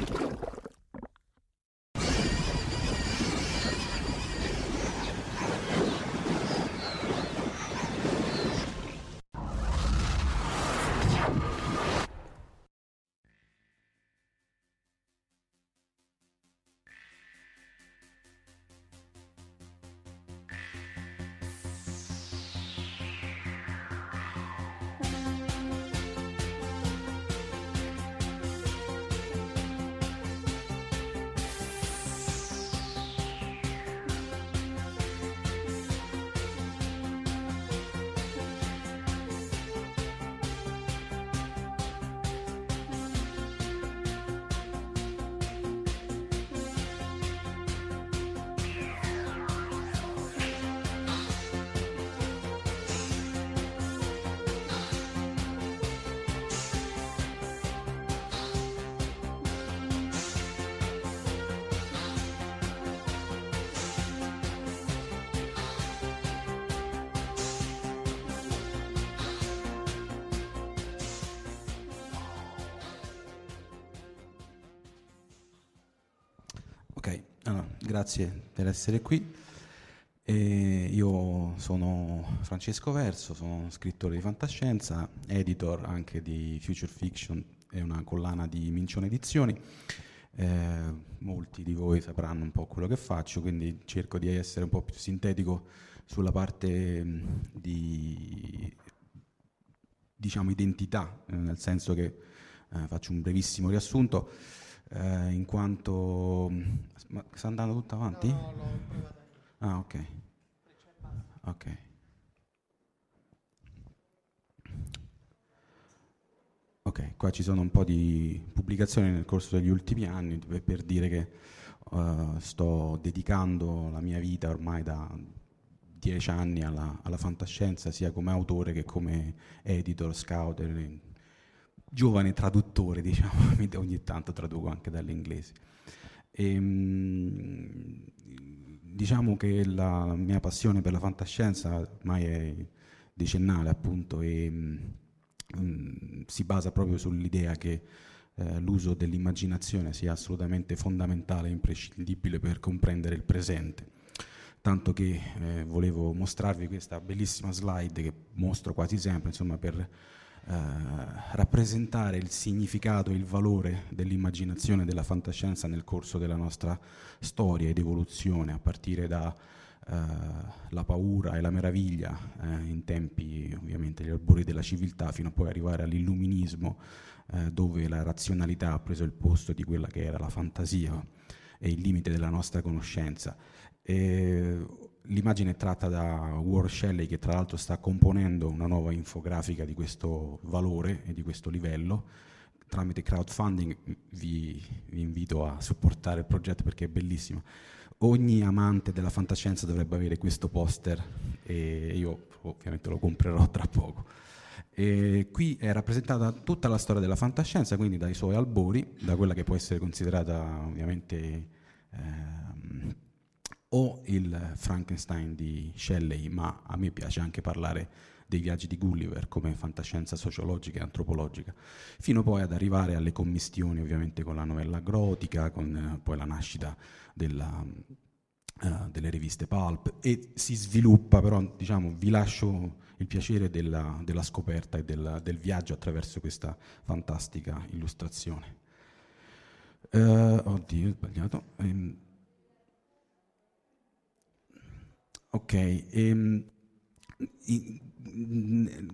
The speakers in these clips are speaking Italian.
Ok, grazie per essere qui. E io sono Francesco Verso, sono scrittore di fantascienza, editor anche di Future Fiction e una collana di Mincione Edizioni. Eh, molti di voi sapranno un po' quello che faccio, quindi cerco di essere un po' più sintetico sulla parte mh, di diciamo identità, eh, nel senso che eh, faccio un brevissimo riassunto eh, in quanto... Ma sta andando tutto avanti? Ah, ok. Ok. Ok, qua ci sono un po' di pubblicazioni nel corso degli ultimi anni per, per dire che uh, sto dedicando la mia vita ormai da dieci anni alla, alla fantascienza, sia come autore che come editor, scout, giovane traduttore, diciamo, ogni tanto traduco anche dall'inglese. E, ehm, diciamo che la mia passione per la fantascienza ormai è decennale, appunto, e um, si basa proprio sull'idea che eh, l'uso dell'immaginazione sia assolutamente fondamentale e imprescindibile per comprendere il presente. Tanto che eh, volevo mostrarvi questa bellissima slide che mostro quasi sempre, insomma, per eh, rappresentare il significato e il valore dell'immaginazione e della fantascienza nel corso della nostra storia ed evoluzione, a partire dalla eh, paura e la meraviglia eh, in tempi ovviamente gli albori della civiltà, fino a poi arrivare all'illuminismo, eh, dove la razionalità ha preso il posto di quella che era la fantasia e il limite della nostra conoscenza. E l'immagine è tratta da War Shelley che tra l'altro sta componendo una nuova infografica di questo valore e di questo livello tramite crowdfunding vi, vi, invito a supportare il progetto perché è bellissimo. Ogni amante della fantascienza dovrebbe avere questo poster e io ovviamente lo comprerò tra poco. E qui è rappresentata tutta la storia della fantascienza, quindi dai suoi albori, da quella che può essere considerata ovviamente ehm, o il Frankenstein di Shelley, ma a me piace anche parlare dei viaggi di Gulliver come fantascienza sociologica e antropologica, fino poi ad arrivare alle commistioni ovviamente con la novella grotica, con eh, poi la nascita della, uh, delle riviste pulp e si sviluppa, però diciamo vi lascio il piacere della, della scoperta e del, del, viaggio attraverso questa fantastica illustrazione. Uh, oddio, ho sbagliato. Um, ok, in,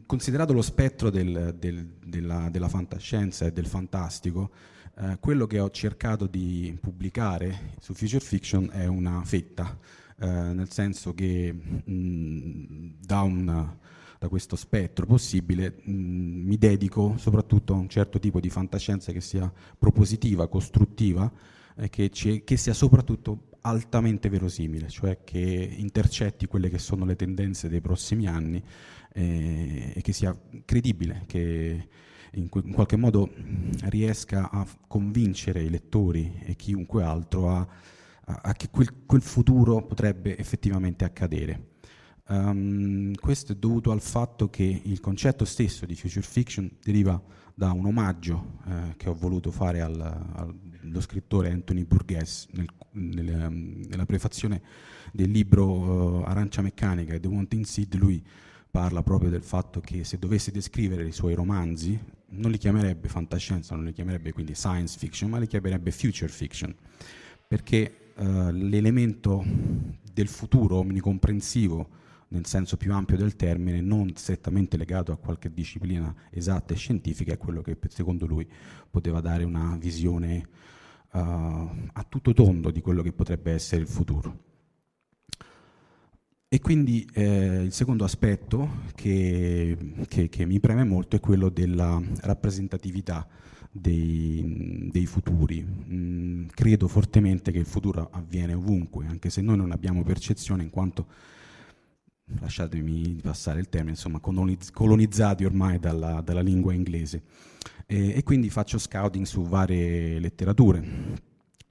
considerato lo spettro del, del, della, della, fantascienza e del fantastico, eh, quello che ho cercato di pubblicare su Future Fiction è una fetta, eh, nel senso che mh, da, una, da, questo spettro possibile mh, mi dedico soprattutto a un certo tipo di fantascienza che sia propositiva, costruttiva, e che, che sia soprattutto altamente verosimile, cioè che intercetti quelle che sono le tendenze dei prossimi anni eh, e che sia credibile, che in, in, qualche modo riesca a convincere i lettori e chiunque altro a, a, a che quel, quel, futuro potrebbe effettivamente accadere. Um, questo è dovuto al fatto che il concetto stesso di future fiction deriva da un omaggio eh, che ho voluto fare al, allo scrittore Anthony Burgess nel, nel, ehm, nella prefazione del libro uh, Arancia Meccanica e The Wanting Seed. Lui parla proprio del fatto che se dovesse descrivere i suoi romanzi non li chiamerebbe fantascienza, non li chiamerebbe quindi science fiction, ma li chiamerebbe future fiction, perché uh, l'elemento del futuro omnicomprensivo nel senso più ampio del termine, non strettamente legato a qualche disciplina esatta e scientifica, è quello che secondo lui poteva dare una visione uh, a tutto tondo di quello che potrebbe essere il futuro. E quindi eh, il secondo aspetto che, che, che, mi preme molto è quello della rappresentatività dei, dei futuri. Mm, credo fortemente che il futuro avviene ovunque, anche se noi non abbiamo percezione in quanto lasciatemi passare il termine, insomma, colonizzati ormai dalla, dalla lingua inglese. E, e, quindi faccio scouting su varie letterature.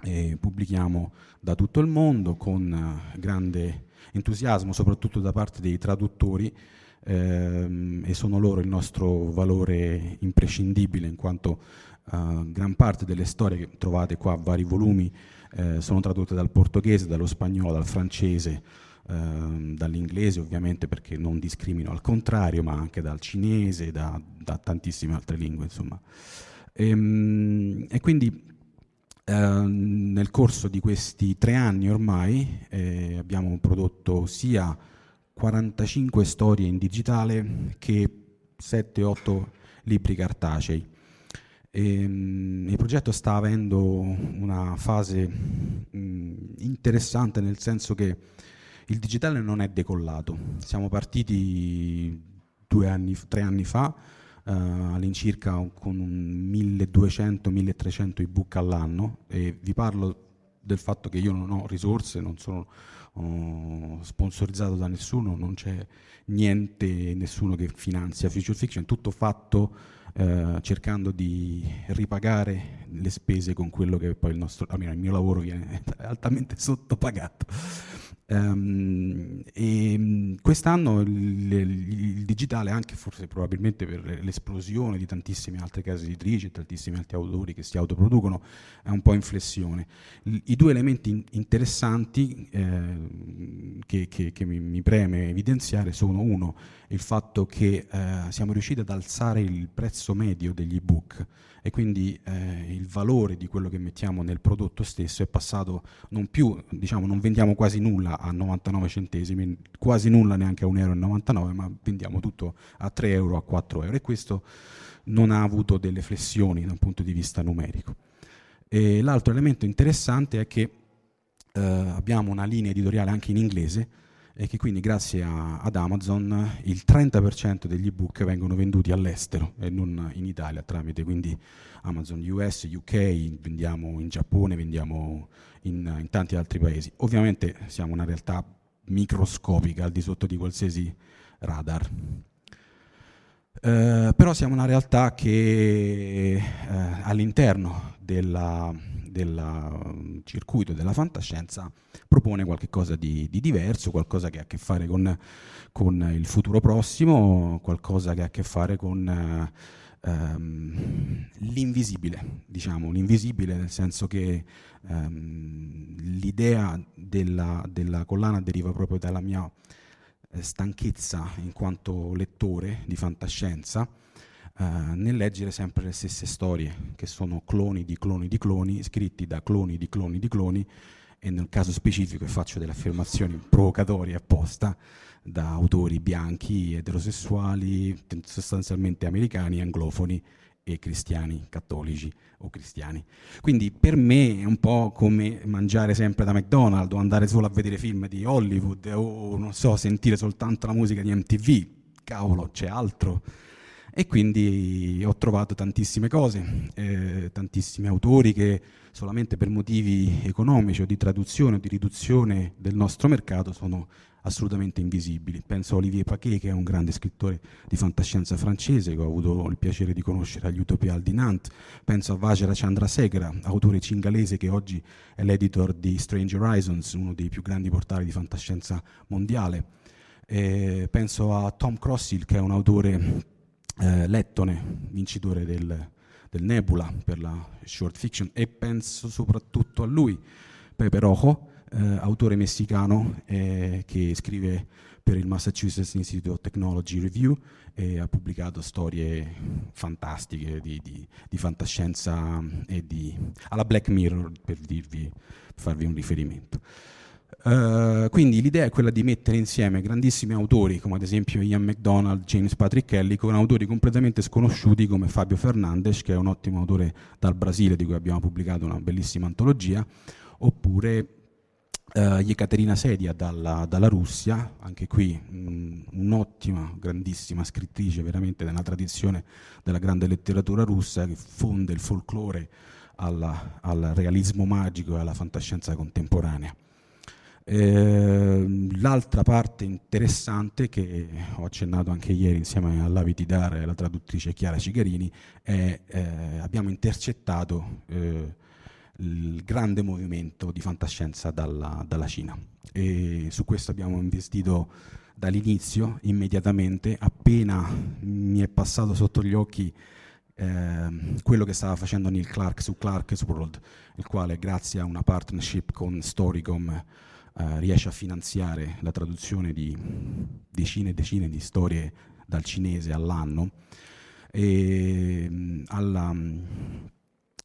E pubblichiamo da tutto il mondo con grande entusiasmo, soprattutto da parte dei traduttori, ehm, e sono loro il nostro valore imprescindibile, in quanto uh, gran parte delle storie che trovate qua, vari volumi, eh, sono tradotte dal portoghese, dallo spagnolo, dal francese, ehm, dall'inglese ovviamente perché non discrimino al contrario, ma anche dal cinese, da, da tantissime altre lingue. Insomma. E, ehm, e quindi eh, nel corso di questi tre anni ormai eh, abbiamo prodotto sia 45 storie in digitale che 7-8 libri cartacei. E, ehm, il progetto sta avendo una fase mh, interessante nel senso che il digitale non è decollato. Siamo partiti due anni, tre anni fa uh, all'incirca con 1200-1300 ebook all'anno e vi parlo del fatto che io non ho risorse, non sono uh, sponsorizzato da nessuno, non c'è niente, nessuno che finanzia Future Fiction, tutto fatto uh, cercando di ripagare le spese con quello che poi il nostro, almeno il mio lavoro viene altamente sottopagato. Um, e mm, quest'anno il, il, digitale, anche forse probabilmente per l'esplosione di tantissime altre case editrici e tantissimi altri autori che si autoproducono, è un po' in flessione. I, i due elementi interessanti eh, che, che, che mi, mi, preme evidenziare sono uno, il fatto che eh, siamo riusciti ad alzare il prezzo medio degli ebook e quindi eh, il valore di quello che mettiamo nel prodotto stesso è passato non più, diciamo, non vendiamo quasi nulla a 99 centesimi, quasi nulla neanche a 1,99 euro, ma vendiamo tutto a 3 euro, a 4 euro e questo non ha avuto delle flessioni da un punto di vista numerico. E l'altro elemento interessante è che eh, abbiamo una linea editoriale anche in inglese e che quindi grazie a, ad Amazon il 30% degli ebook vengono venduti all'estero e non in Italia tramite quindi Amazon US, UK, vendiamo in Giappone, vendiamo in, in tanti altri paesi. Ovviamente siamo una realtà microscopica al di sotto di qualsiasi radar. Eh, però siamo una realtà che eh, all'interno del circuito della fantascienza propone qualcosa di, di, diverso, qualcosa che ha a che fare con, con, il futuro prossimo, qualcosa che ha a che fare con ehm, l'invisibile, diciamo, l'invisibile nel senso che ehm, l'idea della, della collana deriva proprio dalla mia eh, stanchezza in quanto lettore di fantascienza eh, nel leggere sempre le stesse storie, che sono cloni di cloni di cloni, scritti da cloni di cloni di cloni, e nel caso specifico faccio delle affermazioni provocatorie apposta da autori bianchi, eterosessuali, sostanzialmente americani, anglofoni e cristiani, cattolici o cristiani. Quindi per me è un po' come mangiare sempre da McDonald's o andare solo a vedere film di Hollywood o non so, sentire soltanto la musica di MTV. Cavolo, c'è altro. E quindi ho trovato tantissime cose, eh, tantissimi autori che solamente per motivi economici o di traduzione o di riduzione del nostro mercato sono assolutamente invisibili. Penso a Olivier Paquet, che è un grande scrittore di fantascienza francese, che ho avuto il piacere di conoscere agli Utopial di Nantes. Penso a Vajra Chandrasekhara, autore cingalese che oggi è l'editor di Strange Horizons, uno dei più grandi portali di fantascienza mondiale. E penso a Tom Crossil, che è un autore eh, lettone, vincitore del, del Nebula per la short fiction, e penso soprattutto a lui, Pepe Rojo, eh, autore messicano eh, che scrive per il Massachusetts Institute of Technology Review e ha pubblicato storie fantastiche di, di, di fantascienza e di, alla Black Mirror per, dirvi, per farvi un riferimento. Uh, quindi l'idea è quella di mettere insieme grandissimi autori come ad esempio Ian McDonald, James Patrick Kelly con autori completamente sconosciuti come Fabio Fernandes che è un ottimo autore dal Brasile di cui abbiamo pubblicato una bellissima antologia oppure Uh, Yekaterina Sedia dalla, dalla, Russia, anche qui mh, un'ottima, grandissima scrittrice veramente nella tradizione della grande letteratura russa che fonde il folklore alla, al realismo magico e alla fantascienza contemporanea. Eh, l'altra parte interessante che ho accennato anche ieri insieme a Lavi Tidar e alla traduttrice Chiara Cigarini è eh, abbiamo intercettato eh, il grande movimento di fantascienza dalla, dalla Cina. E su questo abbiamo investito dall'inizio, immediatamente, appena mi è passato sotto gli occhi eh, quello che stava facendo Neil Clark su Clark's World, il quale grazie a una partnership con Storycom eh, riesce a finanziare la traduzione di decine e decine di storie dal cinese all'anno. E, alla,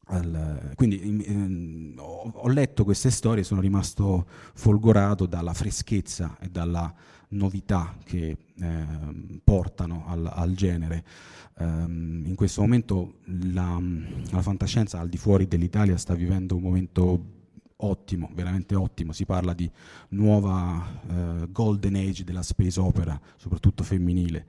al, quindi in, ho, ho, letto queste storie e sono rimasto folgorato dalla freschezza e dalla novità che eh, portano al, al genere. Um, in questo momento la, la, fantascienza al di fuori dell'Italia sta vivendo un momento ottimo, veramente ottimo. Si parla di nuova eh, golden age della space opera, soprattutto femminile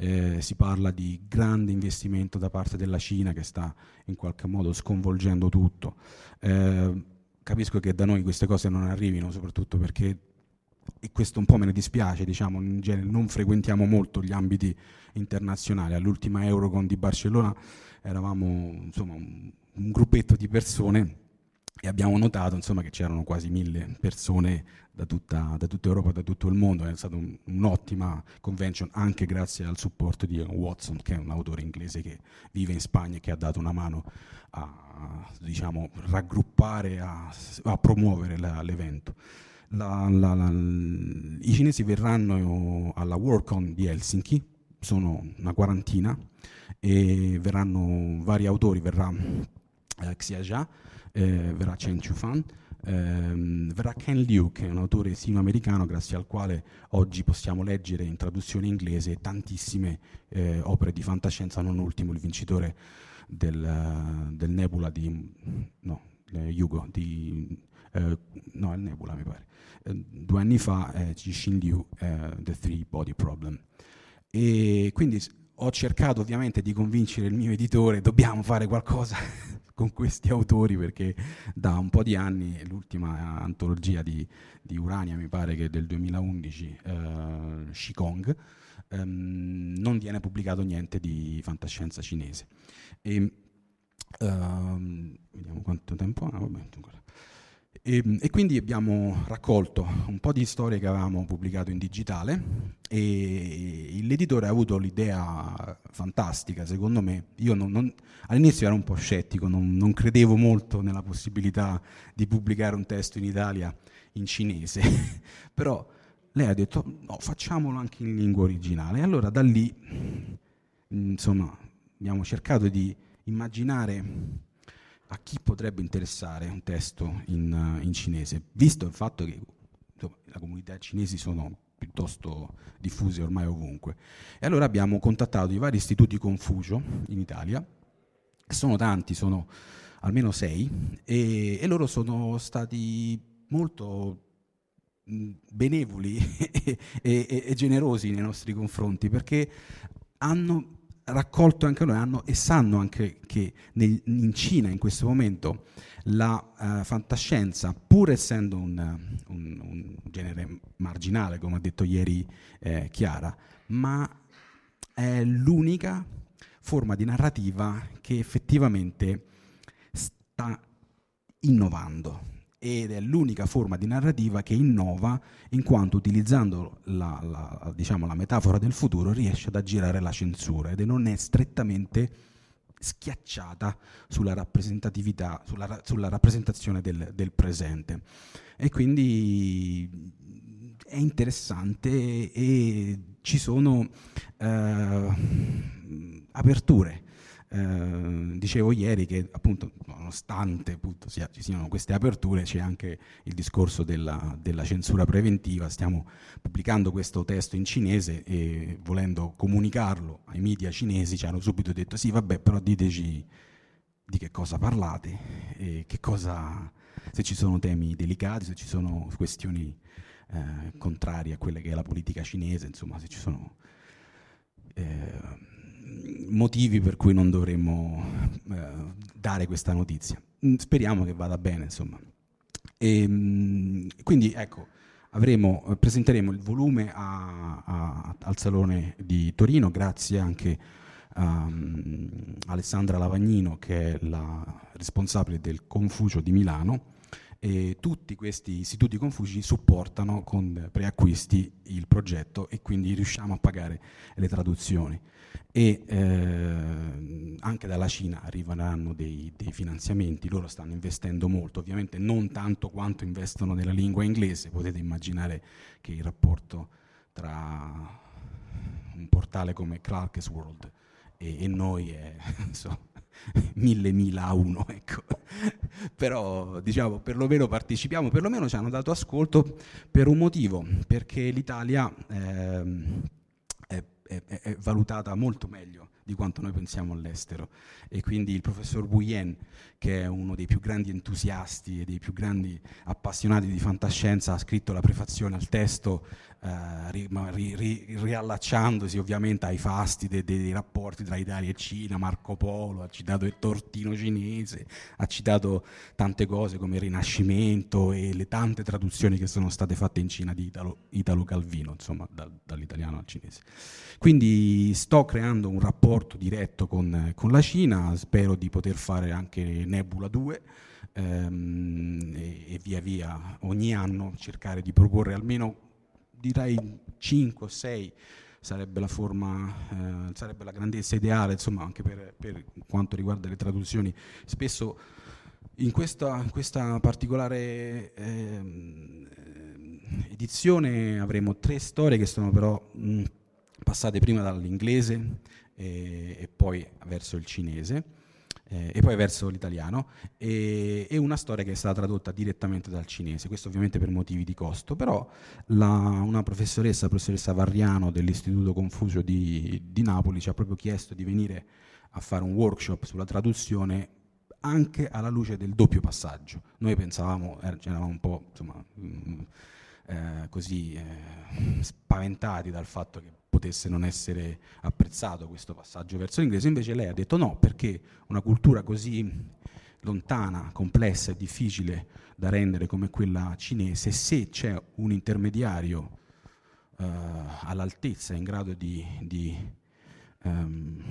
eh, si parla di grande investimento da parte della Cina che sta in qualche modo sconvolgendo tutto. Eh, capisco che da noi queste cose non arrivino, soprattutto perché e questo un po' me ne dispiace, diciamo, in genere non frequentiamo molto gli ambiti internazionali. All'ultima Eurocon di Barcellona eravamo insomma, un, un gruppetto di persone e abbiamo notato insomma, che c'erano quasi mille persone da tutta, da tutta, Europa, da tutto il mondo, è stata un, un'ottima convention anche grazie al supporto di Watson, che è un autore inglese che vive in Spagna e che ha dato una mano a diciamo, raggruppare, a, a promuovere la, l'evento. La, la, I cinesi verranno alla Worldcon di Helsinki, sono una quarantina, e verranno vari autori, verrà eh, Xia Jia, eh, verrà Chen Chufan, ehm, verrà Ken Liu, che è un autore sino-americano grazie al quale oggi possiamo leggere in traduzione inglese tantissime eh, opere di fantascienza, non ultimo il vincitore del, del Nebula di, no, Hugo, di eh, no, il Nebula mi pare, eh, due anni fa, eh, Jixin Liu, eh, The Three Body Problem. E quindi ho cercato ovviamente di convincere il mio editore, dobbiamo fare qualcosa con questi autori perché da un po' di anni, l'ultima antologia di, di Urania mi pare che è del 2011, eh, Shikong, ehm, non viene pubblicato niente di fantascienza cinese. E, ehm, vediamo quanto tempo ha, vabbè, e, ehm, e, quindi abbiamo raccolto un po' di storie che avevamo pubblicato in digitale e l'editore ha avuto l'idea fantastica, secondo me. Io non, non, all'inizio ero un po' scettico, non, non, credevo molto nella possibilità di pubblicare un testo in Italia in cinese, però lei ha detto no, facciamolo anche in lingua originale. E allora da lì, insomma, abbiamo cercato di immaginare a chi potrebbe interessare un testo in, in cinese, visto il fatto che insomma, le comunità cinesi sono piuttosto diffuse ormai ovunque. E allora abbiamo contattato i vari istituti Confucio in Italia, sono tanti, sono almeno sei, e, e loro sono stati molto benevoli e, e, e, generosi nei nostri confronti perché hanno raccolto anche loro hanno, e sanno anche che nel, in Cina in questo momento la uh, fantascienza, pur essendo un, un, un, genere marginale, come ha detto ieri eh, Chiara, ma è l'unica forma di narrativa che effettivamente sta innovando ed è l'unica forma di narrativa che innova in quanto utilizzando la, la, diciamo, la metafora del futuro riesce ad aggirare la censura ed non è strettamente schiacciata sulla rappresentatività, sulla, sulla rappresentazione del, del, presente. E quindi è interessante e ci sono eh, aperture eh, dicevo ieri che appunto nonostante appunto, sia, ci siano queste aperture c'è anche il discorso della, della, censura preventiva, stiamo pubblicando questo testo in cinese e volendo comunicarlo ai media cinesi ci hanno subito detto sì vabbè però diteci di che cosa parlate che cosa, se ci sono temi delicati, se ci sono questioni eh, contrarie a quelle che è la politica cinese, insomma se ci sono... Eh, motivi per cui non dovremmo eh, dare questa notizia. Mm, speriamo che vada bene, insomma. E, ehm, quindi ecco, avremo, eh, presenteremo il volume a, a, al Salone di Torino, grazie anche a um, Alessandra Lavagnino, che è la responsabile del Confucio di Milano. E tutti questi istituti Confuci supportano con preacquisti il progetto e quindi riusciamo a pagare le traduzioni. E eh, anche dalla Cina arriveranno dei, dei, finanziamenti, loro stanno investendo molto, ovviamente non tanto quanto investono nella lingua inglese, potete immaginare che il rapporto tra un portale come Clark's World e, e noi è insomma, mille mila a uno, ecco. però diciamo perlomeno partecipiamo, perlomeno ci hanno dato ascolto per un motivo, perché l'Italia... Eh, è, è, è, valutata molto meglio di quanto noi pensiamo all'estero. E quindi il professor Bouyen, che è uno dei più grandi entusiasti e dei più grandi appassionati di fantascienza, ha scritto la prefazione al testo eh, ri, ri, riallacciandosi ovviamente ai fasti dei, dei rapporti tra Italia e Cina, Marco Polo, ha citato il tortino cinese, ha citato tante cose come il Rinascimento e le tante traduzioni che sono state fatte in Cina di Italo, Italo Calvino, insomma da, dall'italiano al cinese. Quindi sto creando un rapporto diretto con, con la Cina, spero di poter fare anche Nebula 2. Ehm, e, e via via ogni anno cercare di proporre almeno direi 5 o 6 sarebbe la forma, eh, sarebbe la grandezza ideale, insomma, anche per, per, quanto riguarda le traduzioni. Spesso in questa, in questa particolare eh, edizione avremo tre storie che sono però mh, passate prima dall'inglese e, e poi verso il cinese eh, e poi verso l'italiano, e, e, una storia che è stata tradotta direttamente dal cinese, questo ovviamente per motivi di costo, però la, una professoressa, la professoressa Varriano dell'Istituto Confucio di, di Napoli ci ha proprio chiesto di venire a fare un workshop sulla traduzione anche alla luce del doppio passaggio. Noi pensavamo, er, eravamo un po' insomma, mh, mm, eh, così eh, spaventati dal fatto che potesse non essere apprezzato questo passaggio verso l'inglese, invece lei ha detto no, perché una cultura così lontana, complessa e difficile da rendere come quella cinese, se c'è un intermediario eh, all'altezza, in grado di, di um,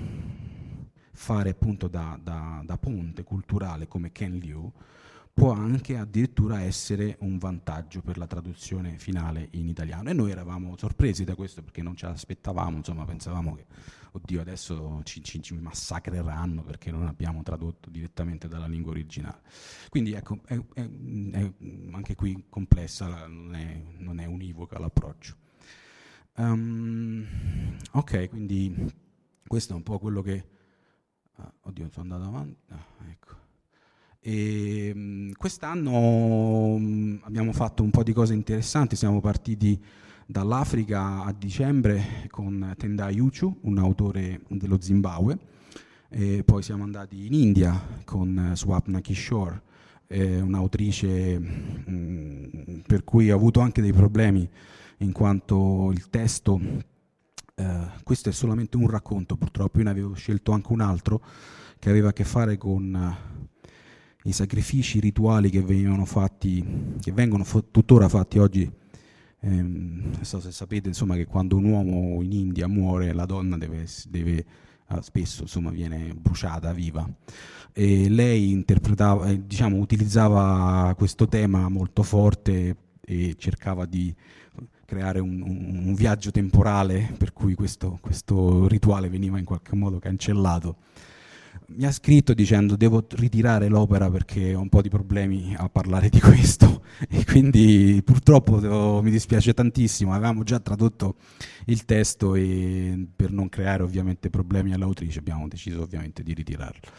fare appunto da, da, da, ponte culturale come Ken Liu, può anche addirittura essere un vantaggio per la traduzione finale in italiano. E noi eravamo sorpresi da questo perché non ce l'aspettavamo, insomma pensavamo che, oddio, adesso ci, ci, ci massacreranno perché non abbiamo tradotto direttamente dalla lingua originale. Quindi ecco, è, è, è anche qui complessa, non è, non è univoca l'approccio. Um, ok, quindi questo è un po' quello che... Ah, oddio, sono andato avanti. Ah, ecco. E, quest'anno abbiamo fatto un po' di cose interessanti, siamo partiti dall'Africa a dicembre con Tendai Yuchu, un autore dello Zimbabwe, e poi siamo andati in India con Swapna Kishore, eh, un'autrice mh, per cui ho avuto anche dei problemi in quanto il testo, eh, questo è solamente un racconto. Purtroppo, io ne avevo scelto anche un altro che aveva a che fare con i sacrifici rituali che venivano fatti, che vengono fo- tuttora fatti oggi. Ehm, so se sapete insomma, che quando un uomo in India muore la donna deve, deve ah, spesso insomma, viene bruciata viva e lei interpretava, eh, diciamo, utilizzava questo tema molto forte e cercava di creare un, un, un viaggio temporale per cui questo, questo rituale veniva in qualche modo cancellato mi ha scritto dicendo devo ritirare l'opera perché ho un po' di problemi a parlare di questo e quindi purtroppo mi dispiace tantissimo, avevamo già tradotto il testo e per non creare ovviamente problemi all'autrice abbiamo deciso ovviamente di ritirarlo.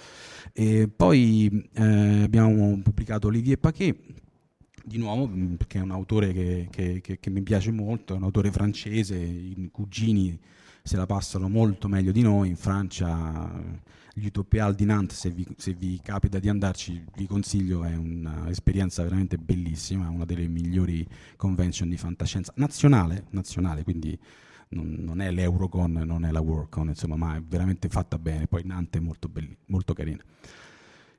E poi eh, abbiamo pubblicato Olivier Paquet di nuovo mm, perché è un autore che, che, che, che, mi piace molto, è un autore francese, i cugini se la passano molto meglio di noi, in Francia gli Utopial di Nantes, se vi, se vi capita di andarci, vi consiglio, è un'esperienza veramente bellissima, una delle migliori convention di fantascienza nazionale, nazionale quindi non, non è l'Eurocon, non è la Worldcon, insomma, ma è veramente fatta bene, poi Nantes è molto, belli, molto carina.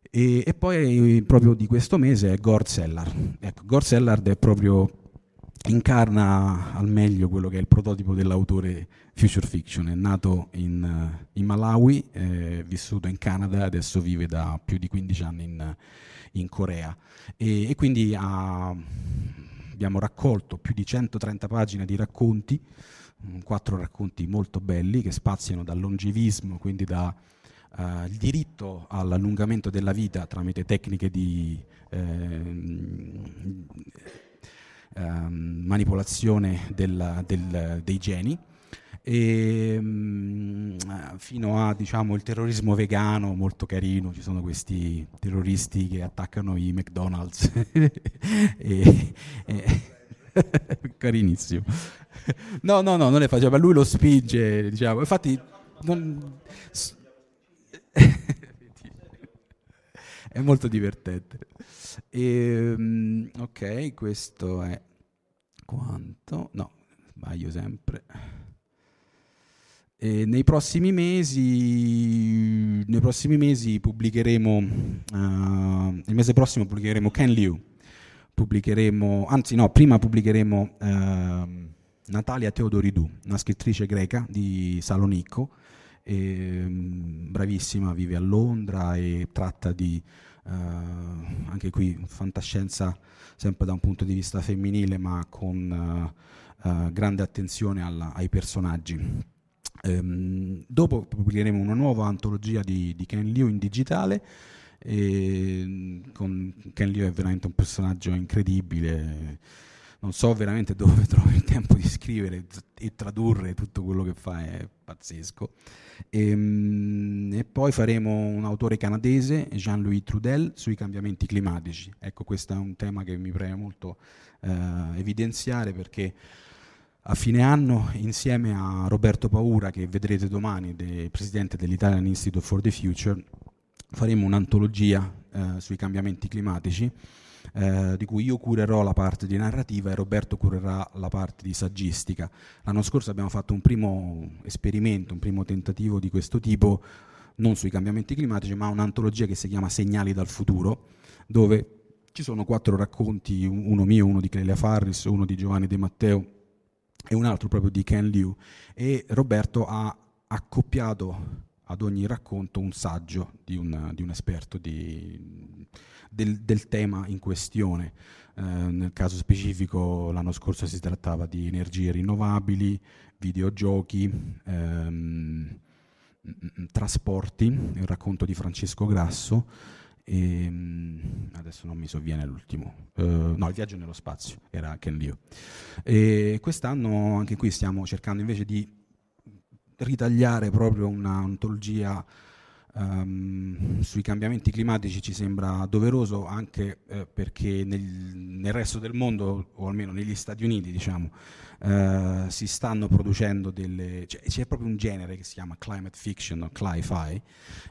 E, e, poi proprio di questo mese è Gord Sellard. Ecco, Gord Sellard è proprio incarna al meglio quello che è il prototipo dell'autore future fiction. È nato in, in Malawi, è vissuto in Canada, adesso vive da più di 15 anni in, in Corea. E, e quindi ha, abbiamo raccolto più di 130 pagine di racconti, quattro racconti molto belli che spaziano dal longevismo, quindi da Uh, il diritto all'allungamento della vita tramite tecniche di eh, eh, manipolazione del, del, dei geni e, mh, mm, fino a diciamo, il terrorismo vegano molto carino, ci sono questi terroristi che attaccano i McDonald's e, e carinissimo. No, no, no, non le faceva, lui lo spinge, diciamo. Infatti non, è molto divertente. E, um, ok, questo è quanto. No, sbaglio sempre. E nei prossimi mesi, nei prossimi mesi pubblicheremo, uh, il mese prossimo pubblicheremo Ken Liu, pubblicheremo, anzi no, prima pubblicheremo uh, Natalia Teodoridou, una scrittrice greca di Salonicco, e, mm, bravissima, vive a Londra e tratta di uh, anche qui fantascienza sempre da un punto di vista femminile ma con uh, uh, grande attenzione alla, ai personaggi. Um, dopo pubblicheremo una nuova antologia di, di Ken Liu in digitale Ken Liu è veramente un personaggio incredibile non so veramente dove trovi il tempo di scrivere e tradurre tutto quello che fa, è pazzesco. E, ehm, e poi faremo un autore canadese, Jean-Louis Trudel, sui cambiamenti climatici. Ecco, questo è un tema che mi preme molto eh, evidenziare perché a fine anno, insieme a Roberto Paura, che vedrete domani, presidente dell'Italian Institute for the Future, faremo un'antologia eh, sui cambiamenti climatici, eh, di cui io curerò la parte di narrativa e Roberto curerà la parte di saggistica. L'anno scorso abbiamo fatto un primo esperimento, un primo tentativo di questo tipo, non sui cambiamenti climatici, ma un'antologia che si chiama Segnali dal futuro, dove ci sono quattro racconti, uno mio, uno di Clelia Farris, uno di Giovanni De Matteo e un altro proprio di Ken Liu. E Roberto ha accoppiato ad ogni racconto un saggio di un, di un esperto di, del, del, tema in questione. Eh, nel caso specifico l'anno scorso si trattava di energie rinnovabili, videogiochi, ehm, trasporti, il racconto di Francesco Grasso. E, ehm, adesso non mi sovviene l'ultimo, uh, no, il viaggio nello spazio era Ken Liu. E quest'anno anche qui stiamo cercando invece di ritagliare proprio un'antologia um, sui cambiamenti climatici ci sembra doveroso anche eh, perché nel, nel, resto del mondo, o almeno negli Stati Uniti, diciamo, eh, si stanno producendo delle... Cioè, c'è proprio un genere che si chiama climate fiction o cli-fi.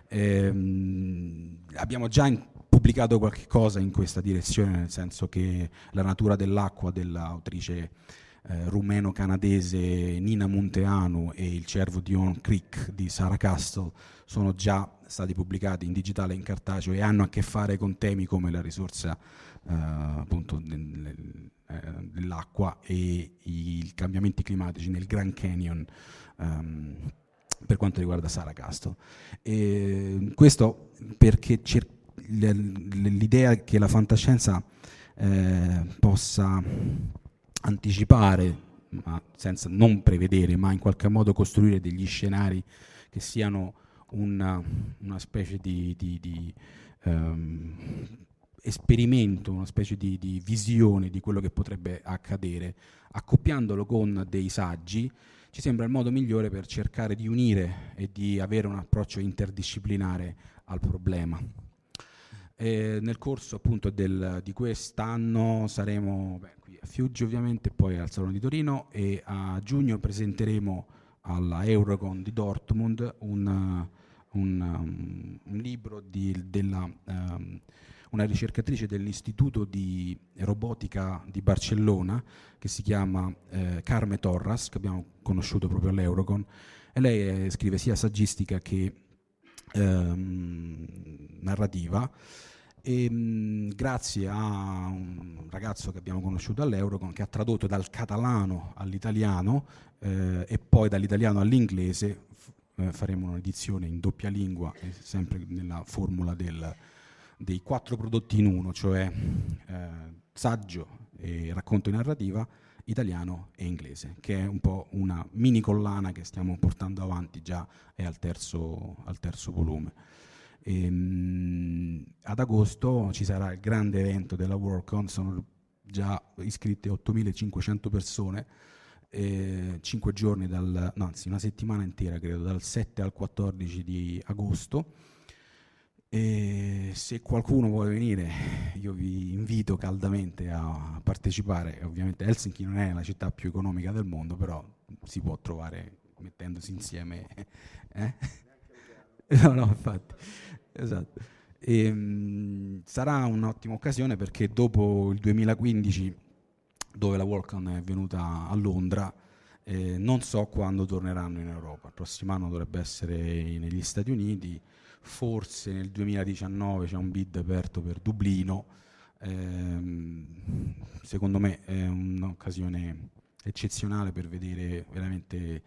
Ehm, abbiamo già in, pubblicato qualche cosa in questa direzione, nel senso che la natura dell'acqua dell'autrice eh, rumeno-canadese Nina Munteanu e Il cervo di On Creek di Sarah Castle sono già stati pubblicati in digitale e in cartaceo e hanno a che fare con temi come la risorsa eh, appunto del, eh, dell'acqua e i cambiamenti climatici nel Grand Canyon um, per quanto riguarda Sarah Castle. E questo perché l'idea che la fantascienza eh, possa anticipare, ma senza non prevedere, ma in qualche modo costruire degli scenari che siano una, una specie di, di, di um, esperimento, una specie di, di, visione di quello che potrebbe accadere, accoppiandolo con dei saggi, ci sembra il modo migliore per cercare di unire e di avere un approccio interdisciplinare al problema. E nel corso appunto del, di quest'anno saremo beh, a Fiuggi ovviamente, poi al Salone di Torino e a giugno presenteremo alla Eurocon di Dortmund un, un, um, un libro di, della, um, una ricercatrice dell'Istituto di Robotica di Barcellona che si chiama eh, Carme Torras, che abbiamo conosciuto proprio all'Eurocon, e lei eh, scrive sia saggistica che ehm, narrativa e, mh, grazie a un ragazzo che abbiamo conosciuto all'Eurocon che ha tradotto dal catalano all'italiano eh, e poi dall'italiano all'inglese f- eh, faremo un'edizione in doppia lingua sempre nella formula del, dei quattro prodotti in uno cioè eh, saggio e racconto e narrativa italiano e inglese che è un po' una mini collana che stiamo portando avanti già è al terzo, al terzo volume e, ehm, ad agosto ci sarà il grande evento della WorldCon, sono già iscritte 8.500 persone, eh, 5 giorni, dal, no, anzi una settimana intera credo, dal 7 al 14 di agosto. E se qualcuno vuole venire, io vi invito caldamente a partecipare. Ovviamente Helsinki non è la città più economica del mondo, però si può trovare mettendosi insieme. Eh? No, no, infatti. Esatto. E, ehm, mh, sarà un'ottima occasione perché dopo il 2015, dove la Worldcon è venuta a Londra, eh, non so quando torneranno in Europa. Il prossimo anno dovrebbe essere negli Stati Uniti, forse nel 2019 c'è un bid aperto per Dublino. Eh, secondo me è un'occasione eccezionale per vedere veramente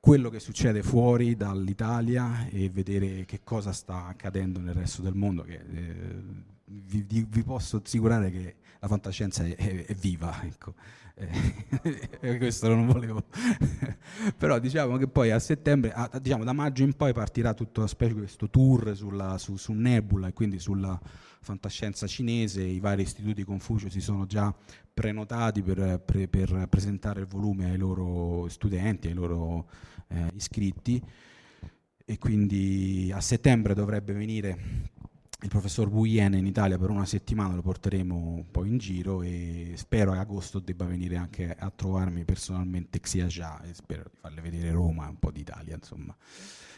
quello che succede fuori dall'Italia e vedere che cosa sta accadendo nel resto del mondo. Che, eh, vi, vi, posso assicurare che la fantascienza è, è, è viva. Ecco. Eh, questo non volevo. Però diciamo che poi a settembre, a, diciamo da maggio in poi partirà tutto questo tour sulla, su, su Nebula e quindi sulla fantascienza cinese, i vari istituti Confucio si sono già prenotati per, per, per presentare il volume ai loro studenti, ai loro eh, iscritti e quindi a settembre dovrebbe venire il professor Buyen in Italia per una settimana, lo porteremo un po' in giro e spero che agosto debba venire anche a trovarmi personalmente Xia Xia e spero di farle vedere Roma un po' d'Italia insomma.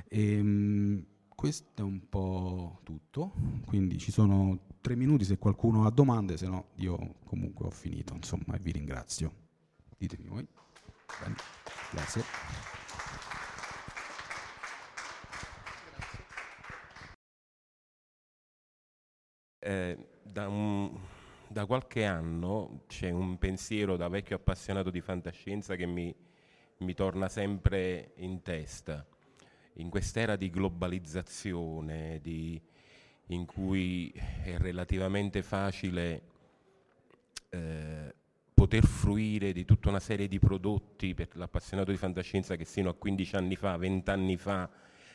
E, ehm, questo è un po' tutto, quindi ci sono tre minuti se qualcuno ha domande, se no io comunque ho finito, insomma, e vi ringrazio. Ditemi voi. Bene. Grazie. Eh, da, un, da, qualche anno c'è un pensiero da vecchio appassionato di fantascienza che mi, mi torna sempre in testa. In quest'era di globalizzazione, di, in cui è relativamente facile eh, poter fruire di tutta una serie di prodotti per l'appassionato di fantascienza che sino a 15 anni fa, 20 anni fa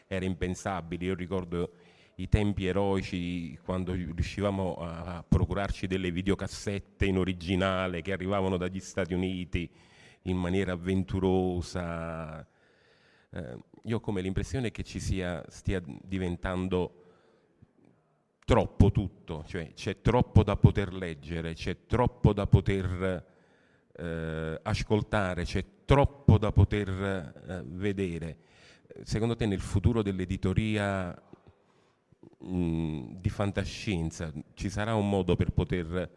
era impensabile. Io ricordo i tempi eroici quando riuscivamo a procurarci delle videocassette in originale che arrivavano dagli Stati Uniti in maniera avventurosa. Eh, io ho come l'impressione che ci sia, stia diventando troppo tutto, cioè c'è troppo da poter leggere, c'è troppo da poter eh, ascoltare, c'è troppo da poter eh, vedere. Secondo te nel futuro dell'editoria di fantascienza, ci sarà un modo per poter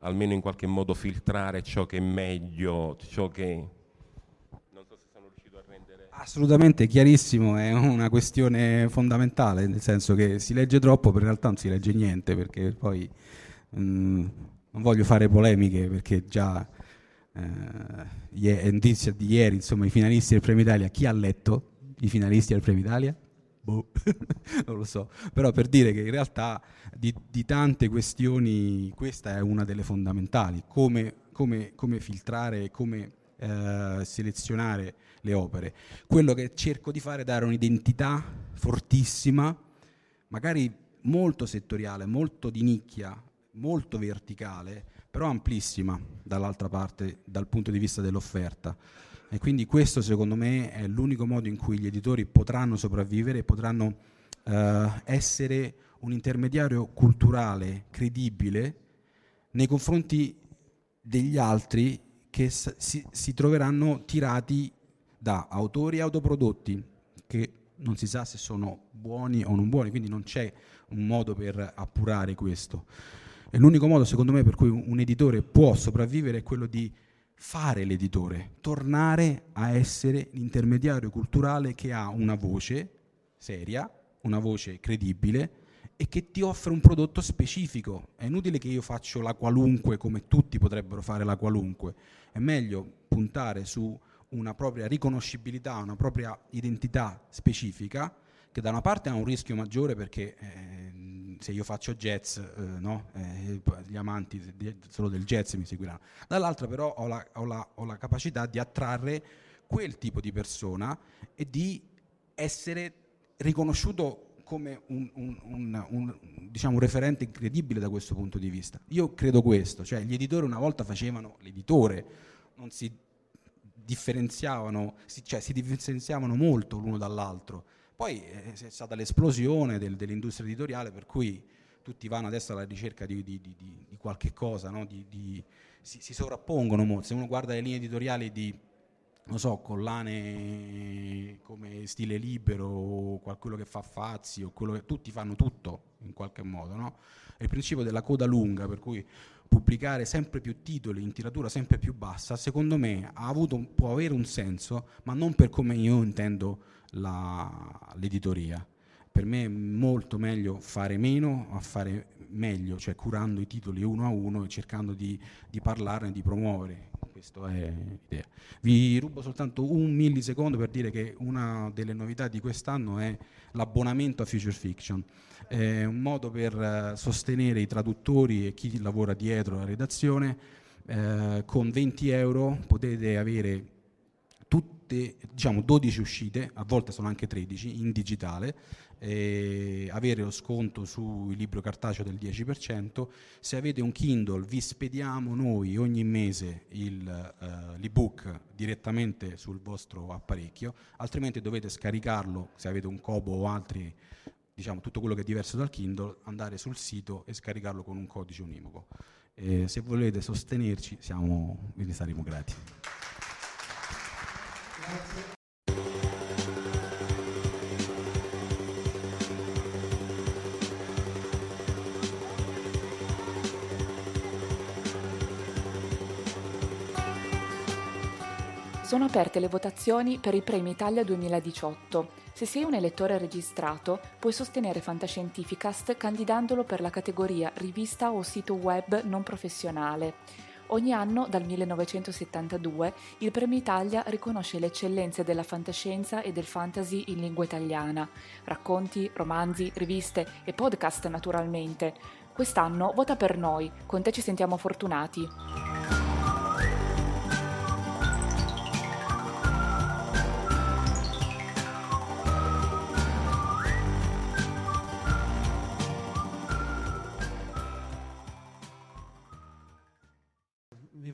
almeno in qualche modo filtrare ciò che è meglio, ciò che... Non so se sono riuscito a rendere... Assolutamente, chiarissimo, è una questione fondamentale, nel senso che si legge troppo, però in realtà non si legge niente, perché poi mh, non voglio fare polemiche, perché già eh, notizia di ieri, insomma, i finalisti del Premio Italia, chi ha letto i finalisti del Premio Italia? boh, non lo so, però per dire che in realtà di, di tante questioni questa è una delle fondamentali, come, come, come filtrare, come eh, selezionare le opere. Quello che cerco di fare è dare un'identità fortissima, magari molto settoriale, molto di nicchia, molto verticale, però amplissima dall'altra parte dal punto di vista dell'offerta. E quindi questo secondo me è l'unico modo in cui gli editori potranno sopravvivere e potranno eh, essere un intermediario culturale credibile nei confronti degli altri che si, si troveranno tirati da autori autoprodotti che non si sa se sono buoni o non buoni, quindi non c'è un modo per appurare questo. E l'unico modo, secondo me, per cui un editore può sopravvivere è quello di fare l'editore, tornare a essere l'intermediario culturale che ha una voce seria, una voce credibile e che ti offre un prodotto specifico. È inutile che io faccia la qualunque come tutti potrebbero fare la qualunque. È meglio puntare su una propria riconoscibilità, una propria identità specifica che da una parte ha un rischio maggiore perché eh, se io faccio jazz, eh, no? eh, gli amanti solo del jazz mi seguiranno, dall'altra però ho la, ho, la, ho la, capacità di attrarre quel tipo di persona e di essere riconosciuto come un, un, un, un diciamo, referente incredibile da questo punto di vista. Io credo questo, cioè gli editori una volta facevano l'editore, non si differenziavano, cioè si differenziavano molto l'uno dall'altro poi eh, è stata l'esplosione del, dell'industria editoriale per cui tutti vanno adesso alla ricerca di, di, di, di qualche cosa, no? si, si, sovrappongono molto. Se uno guarda le linee editoriali di, non so, collane come Stile Libero o qualcuno che fa Fazzi o quello che tutti fanno tutto in qualche modo, no? È il principio della coda lunga, per cui pubblicare sempre più titoli in tiratura sempre più bassa, secondo me avuto, può avere un senso, ma non per come io intendo la, l'editoria. Per me è molto meglio fare meno a fare meglio, cioè curando i titoli uno a uno e cercando di, di parlarne, di promuovere. Questa è l'idea. Vi rubo soltanto un millisecondo per dire che una delle novità di quest'anno è l'abbonamento a Future Fiction. È un modo per eh, sostenere i traduttori e chi lavora dietro la redazione. Eh, con 20 euro potete avere tutte, diciamo 12 uscite, a volte sono anche 13, in digitale, eh, avere lo sconto sul libro cartaceo del 10%, se avete un Kindle vi spediamo noi ogni mese il, eh, l'ebook direttamente sul vostro apparecchio, altrimenti dovete scaricarlo, se avete un Kobo o altri, diciamo tutto quello che è diverso dal Kindle, andare sul sito e scaricarlo con un codice univoco. Eh, se volete sostenerci siamo, vi ne saremo grati. Sono aperte le votazioni per i Premi Italia 2018. Se sei un elettore registrato, puoi sostenere Fantascientificast candidandolo per la categoria rivista o sito web non professionale. Ogni anno, dal 1972, il Premio Italia riconosce le eccellenze della fantascienza e del fantasy in lingua italiana. Racconti, romanzi, riviste e podcast naturalmente. Quest'anno vota per noi, con te ci sentiamo fortunati.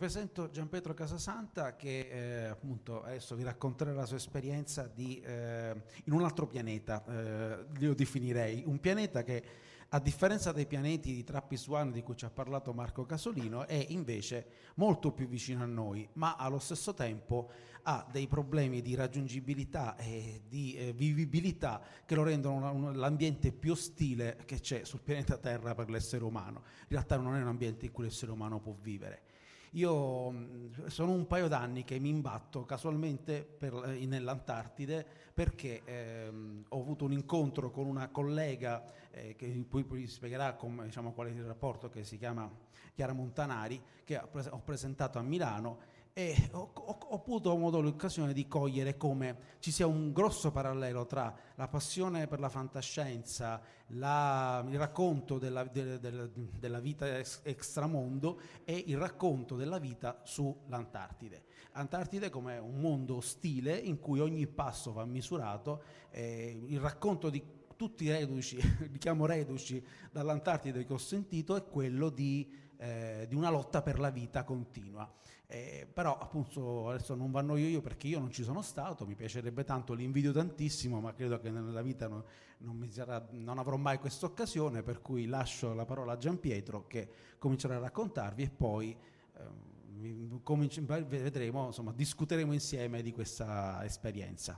Presento Gianpietro Casasanta che eh, appunto adesso vi racconterà la sua esperienza di, eh, in un altro pianeta, eh, lo definirei, un pianeta che a differenza dei pianeti di Trappist One di cui ci ha parlato Marco Casolino è invece molto più vicino a noi, ma allo stesso tempo ha dei problemi di raggiungibilità e di eh, vivibilità che lo rendono una, un, l'ambiente più ostile che c'è sul pianeta Terra per l'essere umano. In realtà non è un ambiente in cui l'essere umano può vivere. Io mm, sono un paio d'anni che mi imbatto casualmente per, eh, nell'Antartide perché ehm, ho avuto un incontro con una collega eh, che poi, poi spiegherà com, diciamo, qual è il rapporto che si chiama Chiara Montanari che ho presentato a Milano e ho, ho, ho avuto modo l'occasione di cogliere come ci sia un grosso parallelo tra la passione per la fantascienza, la, il racconto della, de, de, della vita ex, extramondo e il racconto della vita sull'Antartide. Antartide come un mondo ostile in cui ogni passo va misurato, eh, il racconto di tutti reduci, li chiamo reduci dall'Antartide che ho sentito, è quello di, eh, di una lotta per la vita continua. Eh, però appunto adesso non vanno io perché io non ci sono stato, mi piacerebbe tanto, li tantissimo, ma credo che nella vita non, non, sarà, non avrò mai questa occasione, per cui lascio la parola a Gian Pietro che comincerà a raccontarvi e poi eh, vedremo, insomma, discuteremo insieme di questa esperienza.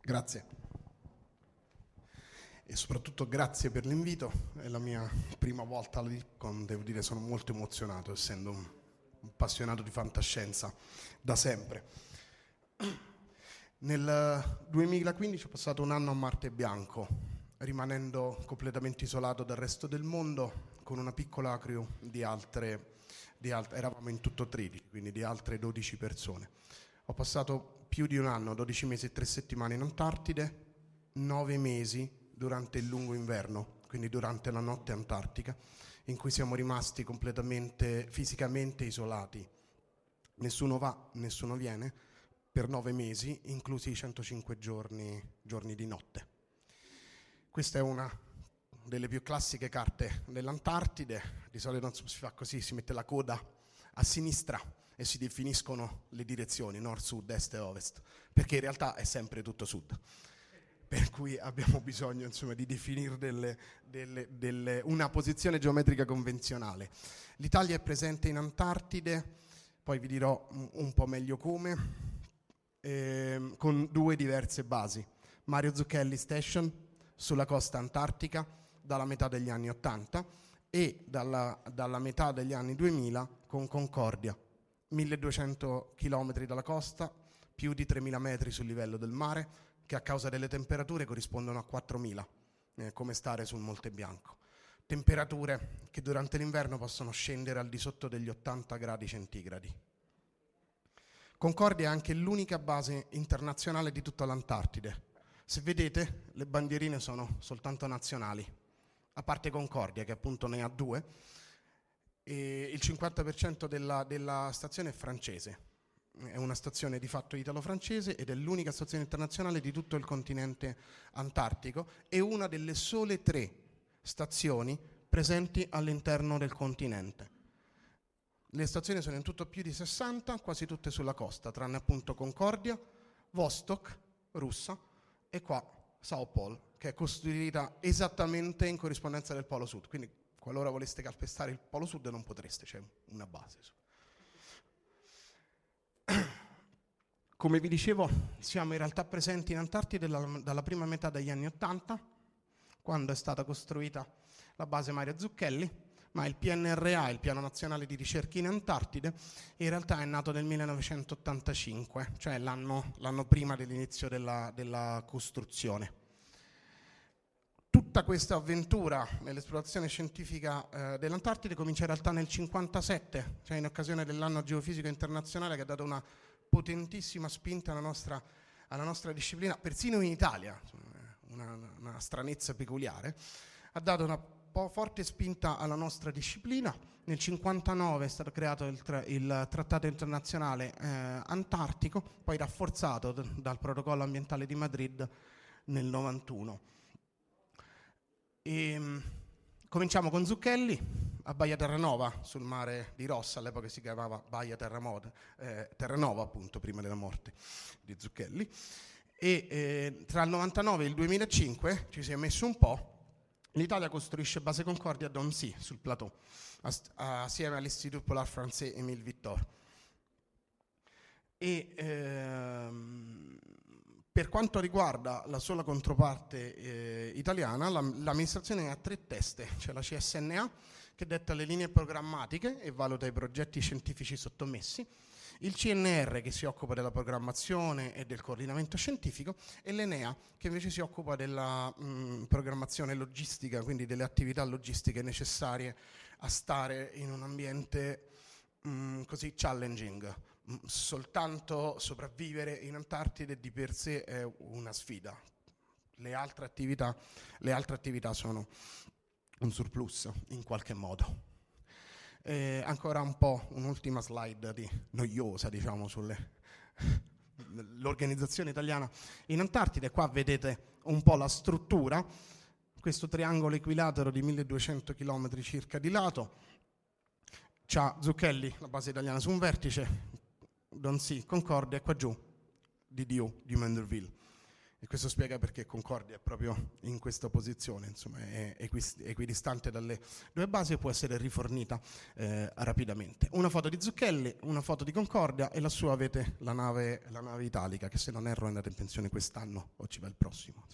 Grazie. E soprattutto grazie per l'invito, è la mia prima volta lì, devo dire sono molto emozionato essendo un appassionato di fantascienza da sempre. Nel 2015 ho passato un anno a Marte Bianco, rimanendo completamente isolato dal resto del mondo con una piccola crew di altre, di alt- eravamo in tutto 13, quindi di altre 12 persone. Ho passato più di un anno, 12 mesi e 3 settimane in Antartide, 9 mesi durante il lungo inverno, quindi durante la notte antartica, in cui siamo rimasti completamente fisicamente isolati. Nessuno va, nessuno viene, per nove mesi, inclusi i 105 giorni, giorni di notte. Questa è una delle più classiche carte dell'Antartide, di solito non si fa così, si mette la coda a sinistra e si definiscono le direzioni, nord, sud, est e ovest, perché in realtà è sempre tutto sud per cui abbiamo bisogno insomma, di definire delle, delle, delle, una posizione geometrica convenzionale. L'Italia è presente in Antartide, poi vi dirò un po' meglio come, eh, con due diverse basi. Mario Zucchelli Station sulla costa antartica dalla metà degli anni 80 e dalla, dalla metà degli anni 2000 con Concordia, 1200 km dalla costa, più di 3000 metri sul livello del mare, che a causa delle temperature corrispondono a 4.000, eh, come stare sul Monte Bianco. Temperature che durante l'inverno possono scendere al di sotto degli 80 gradi centigradi. Concordia è anche l'unica base internazionale di tutta l'Antartide. Se vedete, le bandierine sono soltanto nazionali, a parte Concordia, che appunto ne ha due, e il 50% della, della stazione è francese, è una stazione di fatto italo-francese ed è l'unica stazione internazionale di tutto il continente antartico e una delle sole tre stazioni presenti all'interno del continente. Le stazioni sono in tutto più di 60, quasi tutte sulla costa, tranne appunto Concordia, Vostok, russa, e qua Sao Paulo, che è costruita esattamente in corrispondenza del Polo Sud. Quindi qualora voleste calpestare il Polo Sud non potreste, c'è una base. Come vi dicevo, siamo in realtà presenti in Antartide dalla, dalla prima metà degli anni Ottanta, quando è stata costruita la base Mario Zucchelli, ma il PNRA, il Piano Nazionale di Ricerca in Antartide, in realtà è nato nel 1985, cioè l'anno, l'anno prima dell'inizio della, della costruzione. Tutta questa avventura nell'esplorazione scientifica eh, dell'Antartide comincia in realtà nel 1957, cioè in occasione dell'anno geofisico internazionale che ha dato una potentissima spinta alla nostra, alla nostra disciplina, persino in Italia, una, una stranezza peculiare, ha dato una po' forte spinta alla nostra disciplina. Nel 1959 è stato creato il, tra- il Trattato internazionale eh, antartico, poi rafforzato d- dal Protocollo ambientale di Madrid nel 1991. E, ehm, cominciamo con Zucchelli a Baia Terranova, sul mare di Rossa, all'epoca si chiamava Baia Terramode, eh, Terranova appunto, prima della morte di Zucchelli. E eh, tra il 99 e il 2005 ci si è messo un po', l'Italia costruisce base Concordia a Donzy, sul plateau, assieme all'Istitut Polar Français Émile Victor. E ehm, per quanto riguarda la sola controparte eh, italiana, la, l'amministrazione ha tre teste, c'è la CSNA che detta le linee programmatiche e valuta i progetti scientifici sottomessi, il CNR che si occupa della programmazione e del coordinamento scientifico e l'Enea che invece si occupa della mh, programmazione logistica, quindi delle attività logistiche necessarie a stare in un ambiente mh, così challenging. soltanto sopravvivere in Antartide di per sé è una sfida. Le altre attività, le altre attività sono un surplus in qualche modo. E ancora un po' un'ultima slide di noiosa, diciamo, sull'organizzazione italiana in Antartide. Qua vedete un po' la struttura, questo triangolo equilatero di 1200 km circa di lato. C'ha Zucchelli, la base italiana, su un vertice, Donzy, Concordia e qua giù DDU di Manderville. E questo spiega perché Concordia è proprio in questa posizione, insomma, è equidistante dalle due basi e può essere rifornita eh, rapidamente. Una foto di Zucchelli, una foto di Concordia e lassù avete la nave, la nave italica che se non erro è andata in pensione quest'anno o ci va il prossimo.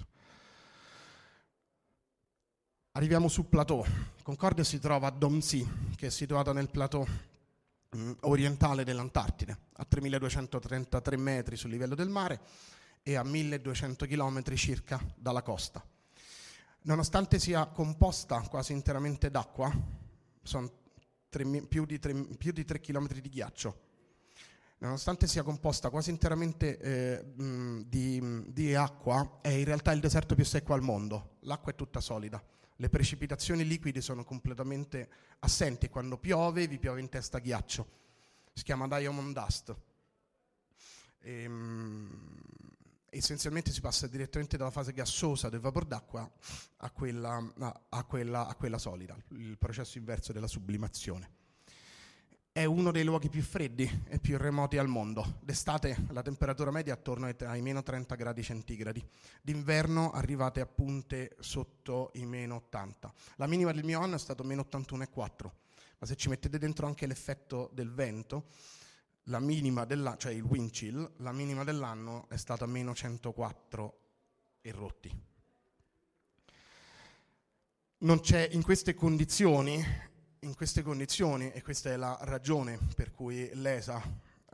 Arriviamo sul plateau. Concordia si trova a Domsi, che è situato nel plateau mm, orientale dell'Antartide, a 3233 metri sul livello del mare e a 1200 km circa dalla costa. Nonostante sia composta quasi interamente d'acqua, sono tre, più, di 3, più di 3 km di ghiaccio, nonostante sia composta quasi interamente eh, di, di, acqua, è in realtà il deserto più secco al mondo. L'acqua è tutta solida. Le precipitazioni liquide sono completamente assenti. Quando piove, vi piove in testa ghiaccio. Si chiama diamond dust. E, mh, essenzialmente si passa direttamente dalla fase gassosa del vapor d'acqua a quella, a, quella, a quella, solida, il processo inverso della sublimazione. È uno dei luoghi più freddi e più remoti al mondo. D'estate la temperatura media è attorno ai meno 30 gradi centigradi. D'inverno arrivate a punte sotto i meno 80. La minima del mio anno è stato meno 81,4. Ma se ci mettete dentro anche l'effetto del vento, la minima dell'anno, cioè il wind chill, la minima dell'anno è stata meno 104 e rotti. Non c'è in queste condizioni, in queste condizioni, e questa è la ragione per cui l'ESA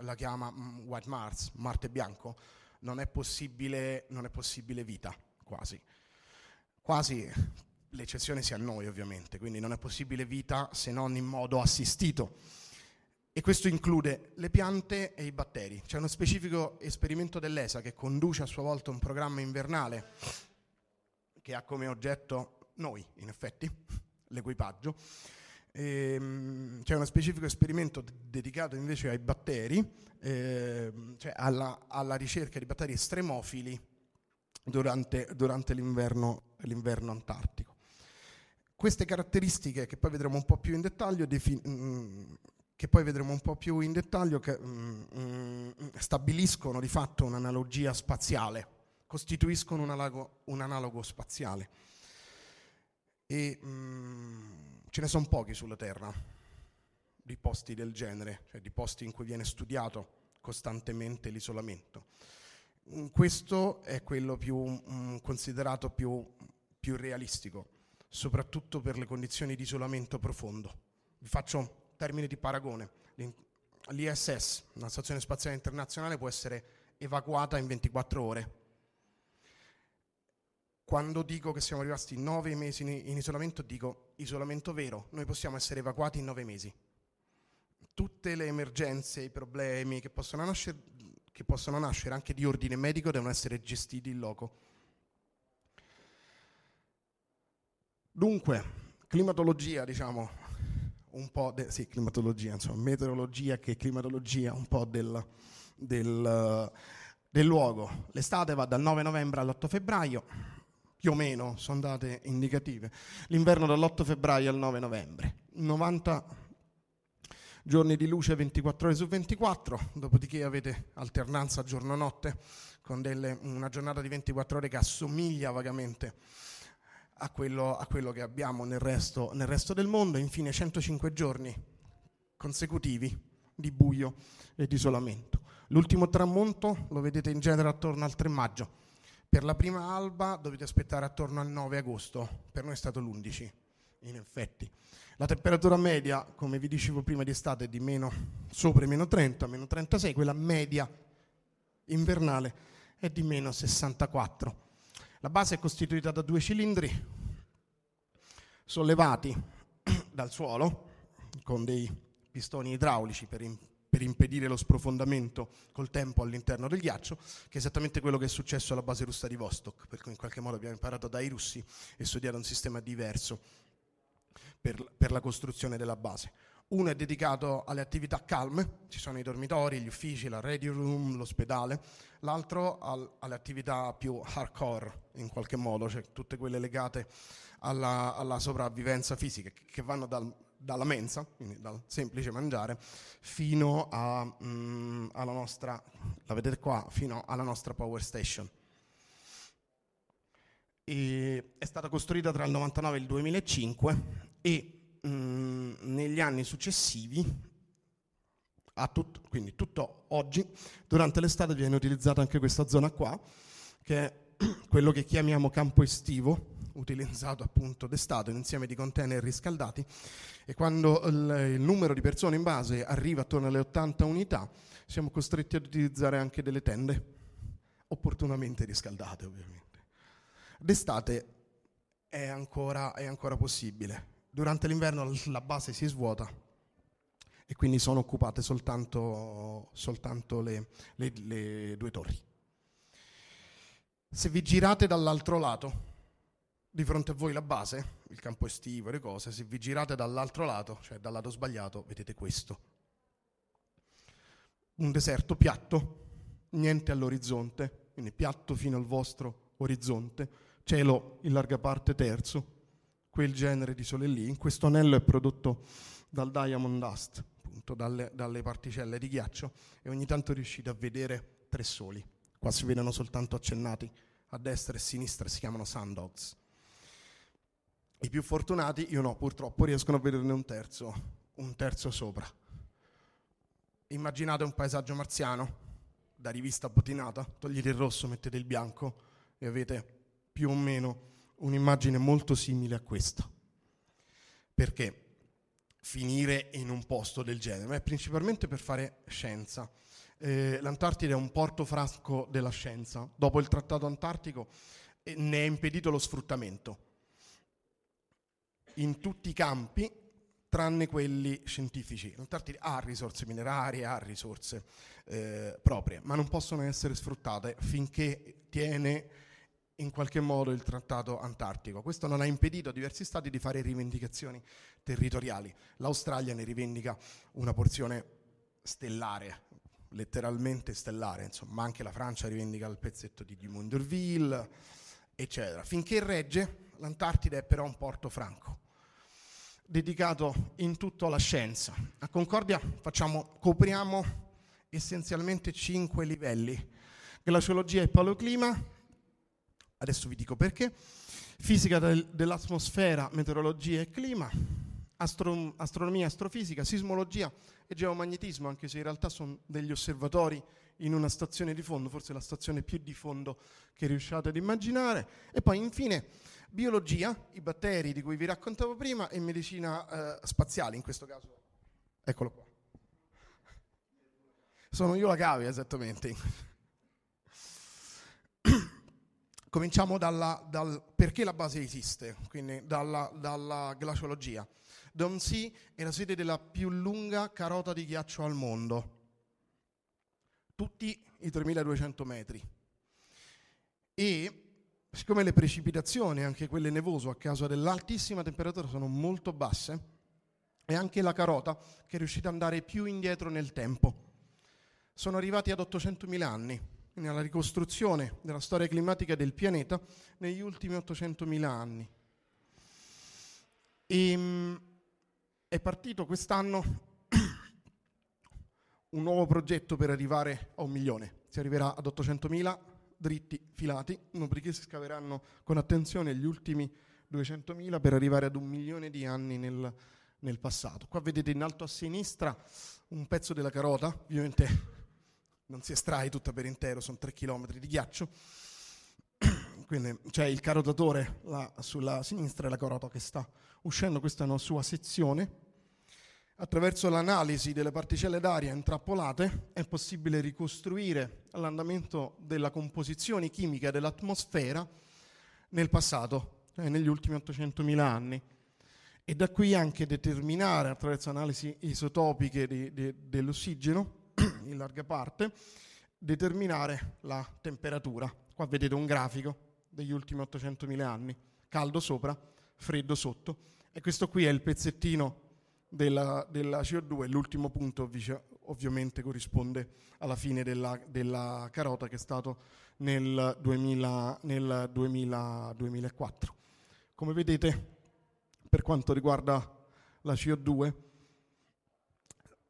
la chiama mm, White Mars, Marte bianco, non è possibile, non è possibile vita, quasi. Quasi l'eccezione sia noi ovviamente, quindi non è possibile vita se non in modo assistito e questo include le piante e i batteri. C'è uno specifico esperimento dell'ESA che conduce a sua volta un programma invernale che ha come oggetto noi, in effetti, l'equipaggio. Ehm, c'è uno specifico esperimento dedicato invece ai batteri, ehm, cioè alla, alla, ricerca di batteri estremofili durante, durante l'inverno, l'inverno, antartico. Queste caratteristiche, che poi vedremo un po' più in dettaglio, defin- mh, che poi vedremo un po' più in dettaglio, che mm, mm, stabiliscono di fatto un'analogia spaziale, costituiscono un analogo, un analogo spaziale. E mm, ce ne sono pochi sulla Terra di posti del genere, cioè di posti in cui viene studiato costantemente l'isolamento. Mm, questo è quello più, mm, considerato più, più realistico soprattutto per le condizioni di isolamento profondo. Vi faccio termine di paragone. L'ISS, una stazione spaziale internazionale, può essere evacuata in 24 ore. Quando dico che siamo rimasti nove mesi in isolamento, dico isolamento vero. Noi possiamo essere evacuati in nove mesi. Tutte le emergenze, i problemi che possono nascere, che possono nascere anche di ordine medico devono essere gestiti in loco. Dunque, climatologia, diciamo, un po' de- sì, climatologia, insomma, meteorologia che climatologia, un po' del, del, del luogo. L'estate va dal 9 novembre all'8 febbraio, più o meno, sono date indicative. L'inverno dall'8 febbraio al 9 novembre. 90 giorni di luce 24 ore su 24, dopodiché avete alternanza giorno-notte con delle, una giornata di 24 ore che assomiglia vagamente a quello, a quello che abbiamo nel resto, nel resto del mondo, infine 105 giorni consecutivi di buio e di isolamento. L'ultimo tramonto lo vedete in genere attorno al 3 maggio. Per la prima alba dovete aspettare attorno al 9 agosto, per noi è stato l'11, in effetti. La temperatura media, come vi dicevo prima di estate, è di meno, sopra i meno 30, meno 36, quella media invernale è di meno 64. La base è costituita da due cilindri sollevati dal suolo con dei pistoni idraulici per, in, per, impedire lo sprofondamento col tempo all'interno del ghiaccio, che è esattamente quello che è successo alla base russa di Vostok, per cui in qualche modo abbiamo imparato dai russi e studiato un sistema diverso per, per la costruzione della base. Uno è dedicato alle attività calme, ci sono i dormitori, gli uffici, la radio room, l'ospedale, l'altro al, alle attività più hardcore in qualche modo, cioè tutte quelle legate alla, alla sopravvivenza fisica, che vanno dal, dalla mensa, quindi dal semplice mangiare, fino a, mm, alla nostra, la vedete qua, fino alla nostra power station. E è stata costruita tra il 99 e il 2005 e mm, negli anni successivi, tut- quindi tutto oggi, durante l'estate viene utilizzata anche questa zona qua, che è quello che chiamiamo campo estivo, utilizzato appunto d'estate, un insieme di container riscaldati e quando il, il, numero di persone in base arriva attorno alle 80 unità siamo costretti ad utilizzare anche delle tende opportunamente riscaldate ovviamente. D'estate è ancora, è ancora possibile, durante l'inverno la base si svuota e quindi sono occupate soltanto, soltanto le, le, le due torri. Se vi girate dall'altro lato, di fronte a voi la base, il campo estivo e le cose, se vi girate dall'altro lato, cioè dal lato sbagliato, vedete questo. Un deserto piatto, niente all'orizzonte, quindi piatto fino al vostro orizzonte, cielo in larga parte terzo, quel genere di sole lì. In questo anello è prodotto dal diamond dust, appunto dalle, dalle particelle di ghiaccio, e ogni tanto riuscite a vedere tre soli. Qua si vedono soltanto accennati a destra e a sinistra, si chiamano sundogs. I più fortunati, io no, purtroppo riescono a vederne un terzo, un terzo sopra. Immaginate un paesaggio marziano, da rivista bottinata, togliete il rosso, mettete il bianco e avete più o meno un'immagine molto simile a questa. Perché finire in un posto del genere? Beh, principalmente per fare scienza. Eh, L'Antartide è un porto frasco della scienza. Dopo il Trattato Antartico eh, ne è impedito lo sfruttamento in tutti i campi tranne quelli scientifici. L'Antartide ha risorse minerarie, ha risorse eh, proprie, ma non possono essere sfruttate finché tiene in qualche modo il trattato antartico. Questo non ha impedito a diversi stati di fare rivendicazioni territoriali. L'Australia ne rivendica una porzione stellare, letteralmente stellare, insomma, ma anche la Francia rivendica il pezzetto di Dumont d'Urville, eccetera. Finché regge, l'Antartide è però un porto franco, dedicato in tutto alla scienza. A Concordia facciamo, copriamo essenzialmente cinque livelli. Glaciologia e paleoclima, Adesso vi dico perché. Fisica del, dell'atmosfera, meteorologia e clima, astro, astronomia, astrofisica, sismologia e geomagnetismo, anche se in realtà sono degli osservatori in una stazione di fondo, forse la stazione più di fondo che riusciate ad immaginare. E poi infine biologia, i batteri di cui vi raccontavo prima, e medicina eh, spaziale, in questo caso. Eccolo qua. Sono io la cavia, esattamente. Cominciamo dalla, dal perché la base esiste, quindi dalla, dalla glaciologia. Dom-Sea è la sede della più lunga carota di ghiaccio al mondo, tutti i 3200 metri. E siccome le precipitazioni, anche quelle nevoso a causa dell'altissima temperatura, sono molto basse, è anche la carota che è riuscita ad andare più indietro nel tempo. Sono arrivati ad 800.000 anni, nella ricostruzione della storia climatica del pianeta negli ultimi 800.000 anni. E, ehm, è partito quest'anno un nuovo progetto per arrivare a un milione. Si arriverà ad 800.000 dritti filati, dopodiché si scaveranno con attenzione gli ultimi 200.000 per arrivare ad un milione di anni nel, nel passato. Qua vedete in alto a sinistra un pezzo della carota, ovviamente non si estrae tutta per intero, sono 3 km di ghiaccio. Quindi c'è il carotatore sulla sinistra e la carota che sta uscendo, questa è una sua sezione. Attraverso l'analisi delle particelle d'aria intrappolate è possibile ricostruire l'andamento della composizione chimica dell'atmosfera nel passato, cioè negli ultimi 800.000 anni. E da qui anche determinare, attraverso analisi isotopiche di, di, dell'ossigeno, in larga parte, determinare la temperatura. Qua vedete un grafico degli ultimi 800.000 anni, caldo sopra, freddo sotto, e questo qui è il pezzettino della, della CO2, l'ultimo punto ovviamente corrisponde alla fine della, della carota che è stato nel, 2000, nel 2000, 2004. Come vedete, per quanto riguarda la CO2,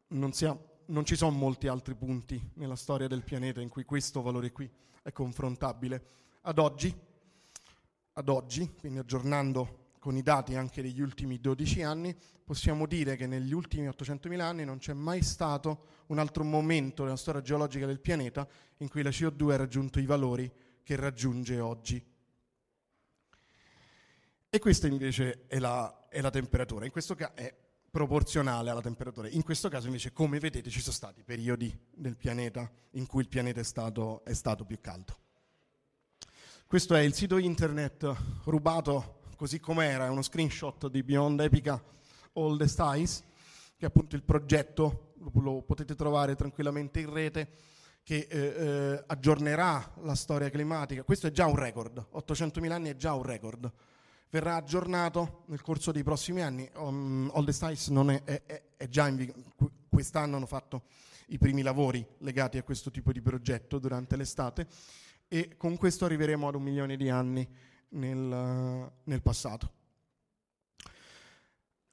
non, ha, non ci sono molti altri punti nella storia del pianeta in cui questo valore qui è confrontabile. Ad oggi, ad oggi quindi aggiornando con i dati anche degli ultimi 12 anni, possiamo dire che negli ultimi 800.000 anni non c'è mai stato un altro momento nella storia geologica del pianeta in cui la CO2 ha raggiunto i valori che raggiunge oggi. E questa invece è la, è la temperatura, in questo caso è proporzionale alla temperatura. In questo caso invece, come vedete, ci sono stati periodi del pianeta in cui il pianeta è stato, è stato più caldo. Questo è il sito internet rubato così com'era, è uno screenshot di Beyond Epica Oldest Eyes, che è appunto il progetto, lo potete trovare tranquillamente in rete, che eh, eh, aggiornerà la storia climatica. Questo è già un record, 800.000 anni è già un record. Verrà aggiornato nel corso dei prossimi anni. Um, Oldest Eyes è, è, è, è, già in vigore, quest'anno hanno fatto i primi lavori legati a questo tipo di progetto durante l'estate e con questo arriveremo ad un milione di anni nel, nel passato.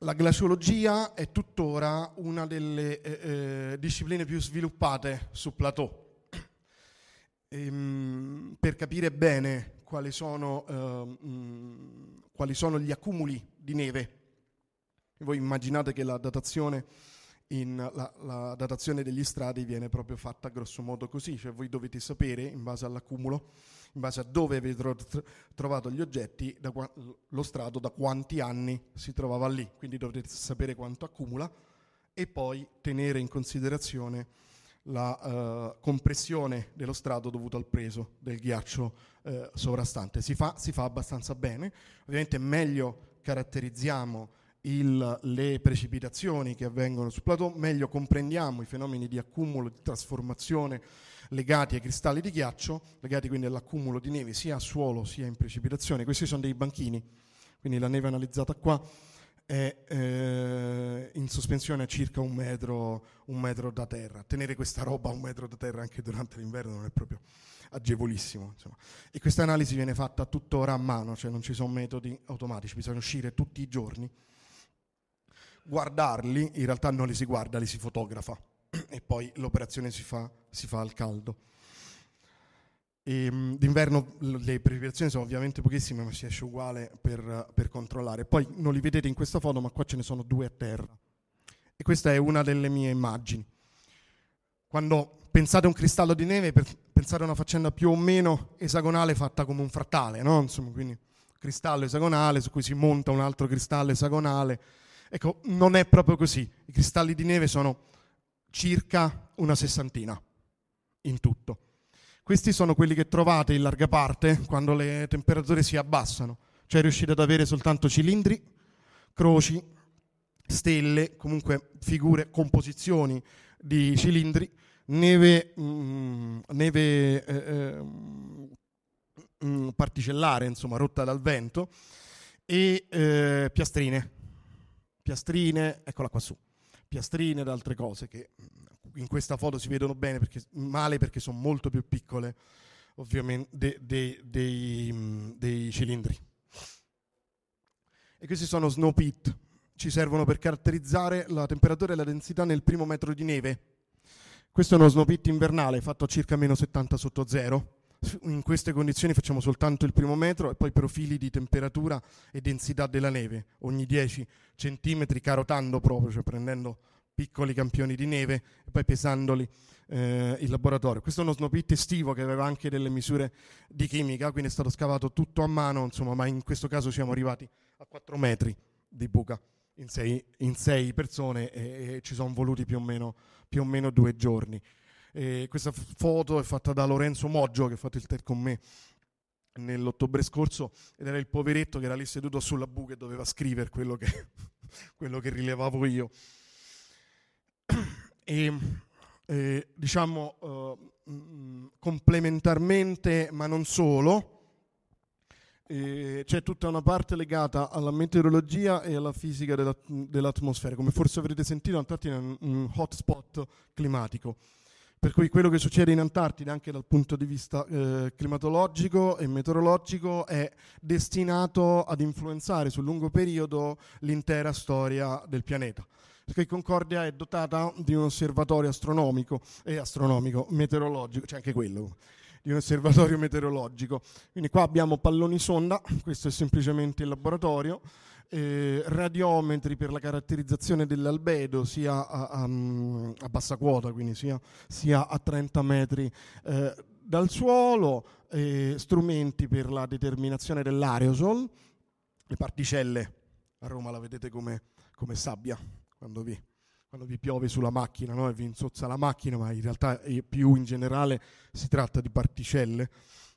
La glaciologia è tuttora una delle eh, eh, discipline più sviluppate su plateau. Ehm, per capire bene quali sono, mh, quali sono, gli accumuli di neve, voi immaginate che la datazione, in, la, la datazione degli strati viene proprio fatta grosso modo così, cioè voi dovete sapere in base all'accumulo in base a dove avete trovato gli oggetti, qua, lo strato da quanti anni si trovava lì, quindi dovrete sapere quanto accumula e poi tenere in considerazione la uh, compressione dello strato dovuto al peso del ghiaccio uh, sovrastante. Si fa, si fa, abbastanza bene, ovviamente meglio caratterizziamo il, le precipitazioni che avvengono sul plateau, meglio comprendiamo i fenomeni di accumulo, di trasformazione legati ai cristalli di ghiaccio, legati quindi all'accumulo di neve sia a suolo sia in precipitazione. Questi sono dei banchini, quindi la neve analizzata qua è eh, in sospensione a circa un metro, un metro, da terra. Tenere questa roba a un metro da terra anche durante l'inverno non è proprio agevolissimo. Insomma. E questa analisi viene fatta tuttora a mano, cioè non ci sono metodi automatici, bisogna uscire tutti i giorni, guardarli, in realtà non li si guarda, li si fotografa e poi l'operazione si fa, si fa al caldo. E, ehm, d'inverno le precipitazioni sono ovviamente pochissime, ma si esce uguale per, per, controllare. Poi non li vedete in questa foto, ma qua ce ne sono due a terra. E questa è una delle mie immagini. Quando pensate a un cristallo di neve, pensate a una faccenda più o meno esagonale fatta come un frattale, no? Insomma, quindi cristallo esagonale su cui si monta un altro cristallo esagonale. Ecco, non è proprio così. I cristalli di neve sono circa una sessantina in tutto. Questi sono quelli che trovate in larga parte quando le temperature si abbassano, cioè riuscite ad avere soltanto cilindri, croci, stelle, comunque figure, composizioni di cilindri, neve, mm, neve eh, eh, particellare, insomma, rotta dal vento, e eh, piastrine, piastrine, eccola qua su, piastrine ed altre cose che in questa foto si vedono bene perché, male perché sono molto più piccole ovviamente de, de, dei, mm, dei cilindri. E questi sono snow pit, ci servono per caratterizzare la temperatura e la densità nel primo metro di neve. Questo è uno snow pit invernale fatto a circa meno 70 sotto zero. In queste condizioni facciamo soltanto il primo metro e poi profili di temperatura e densità della neve ogni 10 centimetri, carotando proprio, cioè prendendo piccoli campioni di neve e poi pesandoli eh, in laboratorio. Questo è uno snow pit estivo che aveva anche delle misure di chimica, quindi è stato scavato tutto a mano, insomma, ma in questo caso siamo arrivati a 4 metri di buca in sei, in sei persone e, e, ci sono voluti più o meno, più o meno due giorni. E questa foto è fatta da Lorenzo Moggio che ha fatto il TED con me nell'ottobre scorso ed era il poveretto che era lì seduto sulla buca e doveva scrivere quello che, quello che rilevavo io e eh, diciamo eh, complementarmente, ma non solo, eh, c'è tutta una parte legata alla meteorologia e alla fisica della, dell'atmosfera. Come forse avrete sentito, l'Antartide è un, un hotspot climatico. Per cui quello che succede in Antartide, anche dal punto di vista eh, climatologico e meteorologico, è destinato ad influenzare sul lungo periodo l'intera storia del pianeta perché Concordia è dotata di un osservatorio astronomico e astronomico, meteorologico, c'è anche quello, di un osservatorio meteorologico. Quindi qua abbiamo palloni sonda, questo è semplicemente il laboratorio, eh, radiometri per la caratterizzazione dell'albedo sia a, a, a bassa quota, quindi sia, sia a 30 metri eh, dal suolo, eh, strumenti per la determinazione dell'aerosol, le particelle, a Roma la vedete come, come sabbia, quando vi, quando vi piove sulla macchina no? e vi insozza la macchina, ma in realtà più in generale si tratta di particelle,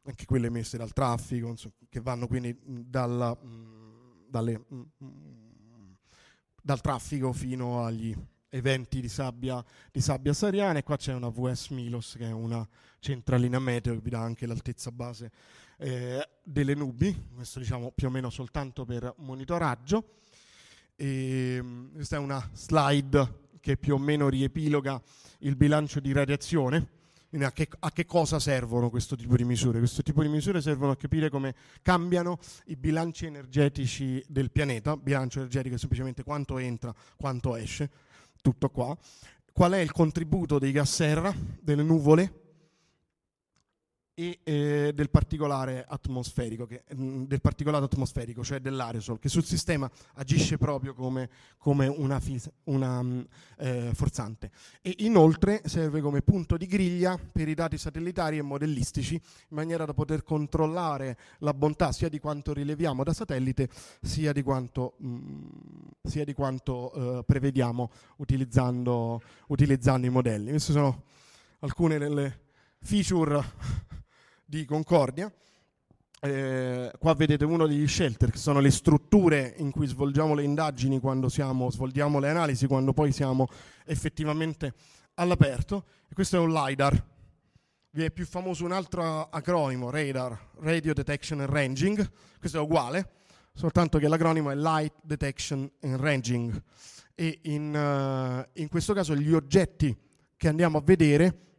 anche quelle emesse dal traffico, che vanno quindi dalla, mh, dalle, mh, dal traffico fino agli eventi di sabbia, di sabbia sariana e qua c'è una VS Milos che è una centralina meteo che vi dà anche l'altezza base eh, delle nubi, questo diciamo più o meno soltanto per monitoraggio. E, ehm, questa è una slide che più o meno riepiloga il bilancio di radiazione. A che, a che, cosa servono questo tipo di misure? Questo tipo di misure servono a capire come cambiano i bilanci energetici del pianeta. Bilancio energetico è semplicemente quanto entra, quanto esce, tutto qua. Qual è il contributo dei gas serra, delle nuvole, e eh, del particolare atmosferico, che, mh, mm, del particolare atmosferico, cioè dell'aerosol, che sul sistema agisce proprio come, come una, fis- una mh, mm, eh, forzante. E inoltre serve come punto di griglia per i dati satellitari e modellistici, in maniera da poter controllare la bontà sia di quanto rileviamo da satellite, sia di quanto, mh, mm, sia di quanto eh, prevediamo utilizzando, utilizzando i modelli. Queste sono alcune delle feature di Concordia. Eh, qua vedete uno degli shelter, che sono le strutture in cui svolgiamo le indagini quando siamo, svolgiamo le analisi, quando poi siamo effettivamente all'aperto. E questo è un LiDAR. Vi è più famoso un altro acronimo, radar, Radio Detection and Ranging. Questo è uguale, soltanto che l'acronimo è Light Detection and Ranging. E in, uh, in questo caso gli oggetti che andiamo a vedere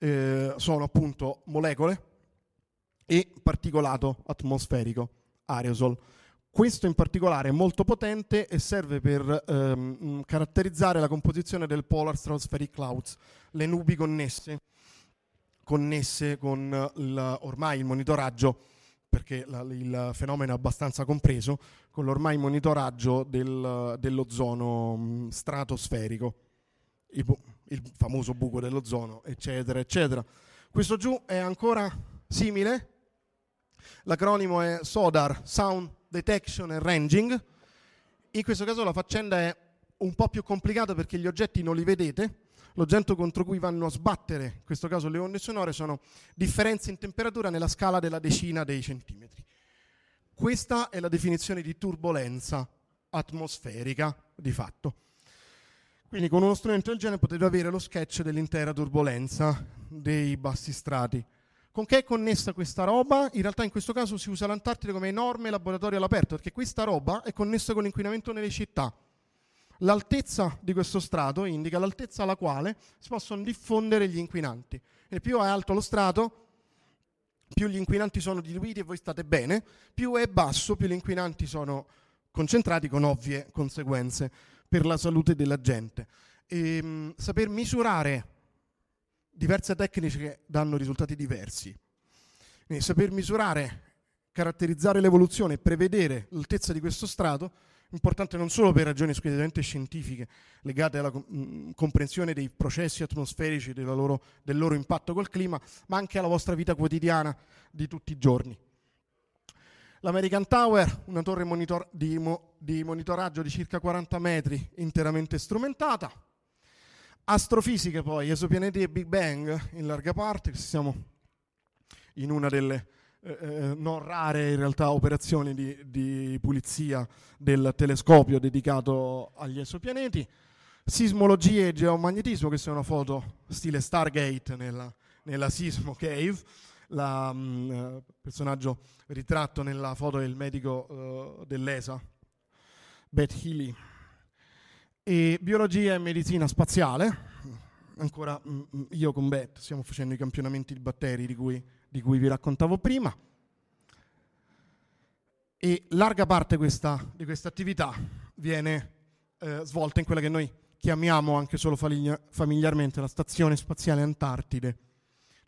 eh, sono appunto molecole e particolato atmosferico, aerosol. Questo in particolare è molto potente e serve per ehm, caratterizzare la composizione del Polar Stratospheric Clouds, le nubi connesse, connesse con il, ormai il monitoraggio, perché la, il fenomeno è abbastanza compreso, con l'ormai monitoraggio del, dell'ozono mh, stratosferico. Il, il famoso buco dell'ozono, eccetera, eccetera. Questo giù è ancora simile L'acronimo è SODAR, Sound Detection and Ranging. In questo caso la faccenda è un po' più complicata perché gli oggetti non li vedete, l'oggetto contro cui vanno a sbattere, in questo caso le onde sonore, sono differenze in temperatura nella scala della decina dei centimetri. Questa è la definizione di turbolenza atmosferica, di fatto. Quindi con uno strumento del genere potete avere lo sketch dell'intera turbolenza dei bassi strati. Con che è connessa questa roba? In realtà in questo caso si usa l'Antartide come enorme laboratorio all'aperto, perché questa roba è connessa con l'inquinamento nelle città. L'altezza di questo strato indica l'altezza alla quale si possono diffondere gli inquinanti. E più è alto lo strato, più gli inquinanti sono diluiti e voi state bene, più è basso, più gli inquinanti sono concentrati con ovvie conseguenze per la salute della gente. E, ehm, mh, saper misurare diverse tecniche che danno risultati diversi. Quindi saper misurare, caratterizzare l'evoluzione e prevedere l'altezza di questo strato importante non solo per ragioni squisitamente scientifiche legate alla mh, comprensione dei processi atmosferici, loro, del loro impatto col clima, ma anche alla vostra vita quotidiana di tutti i giorni. L'American Tower, una torre monitor- di, mo- di monitoraggio di circa 40 metri, interamente strumentata. Astrofisiche poi, esopianeti e Big Bang in larga parte, siamo in una delle eh, eh, non rare in realtà operazioni di, di, pulizia del telescopio dedicato agli esopianeti, sismologia e geomagnetismo, è una foto stile Stargate nella, nella Sismo Cave, il mm, eh, personaggio ritratto nella foto del medico uh, dell'ESA, Beth Healy. E biologia e medicina spaziale, ancora mm, mm, io con Beth stiamo facendo i campionamenti di batteri di cui di cui vi raccontavo prima. E larga parte questa, di questa attività viene eh, svolta in quella che noi chiamiamo anche solo familiarmente la Stazione Spaziale Antartide.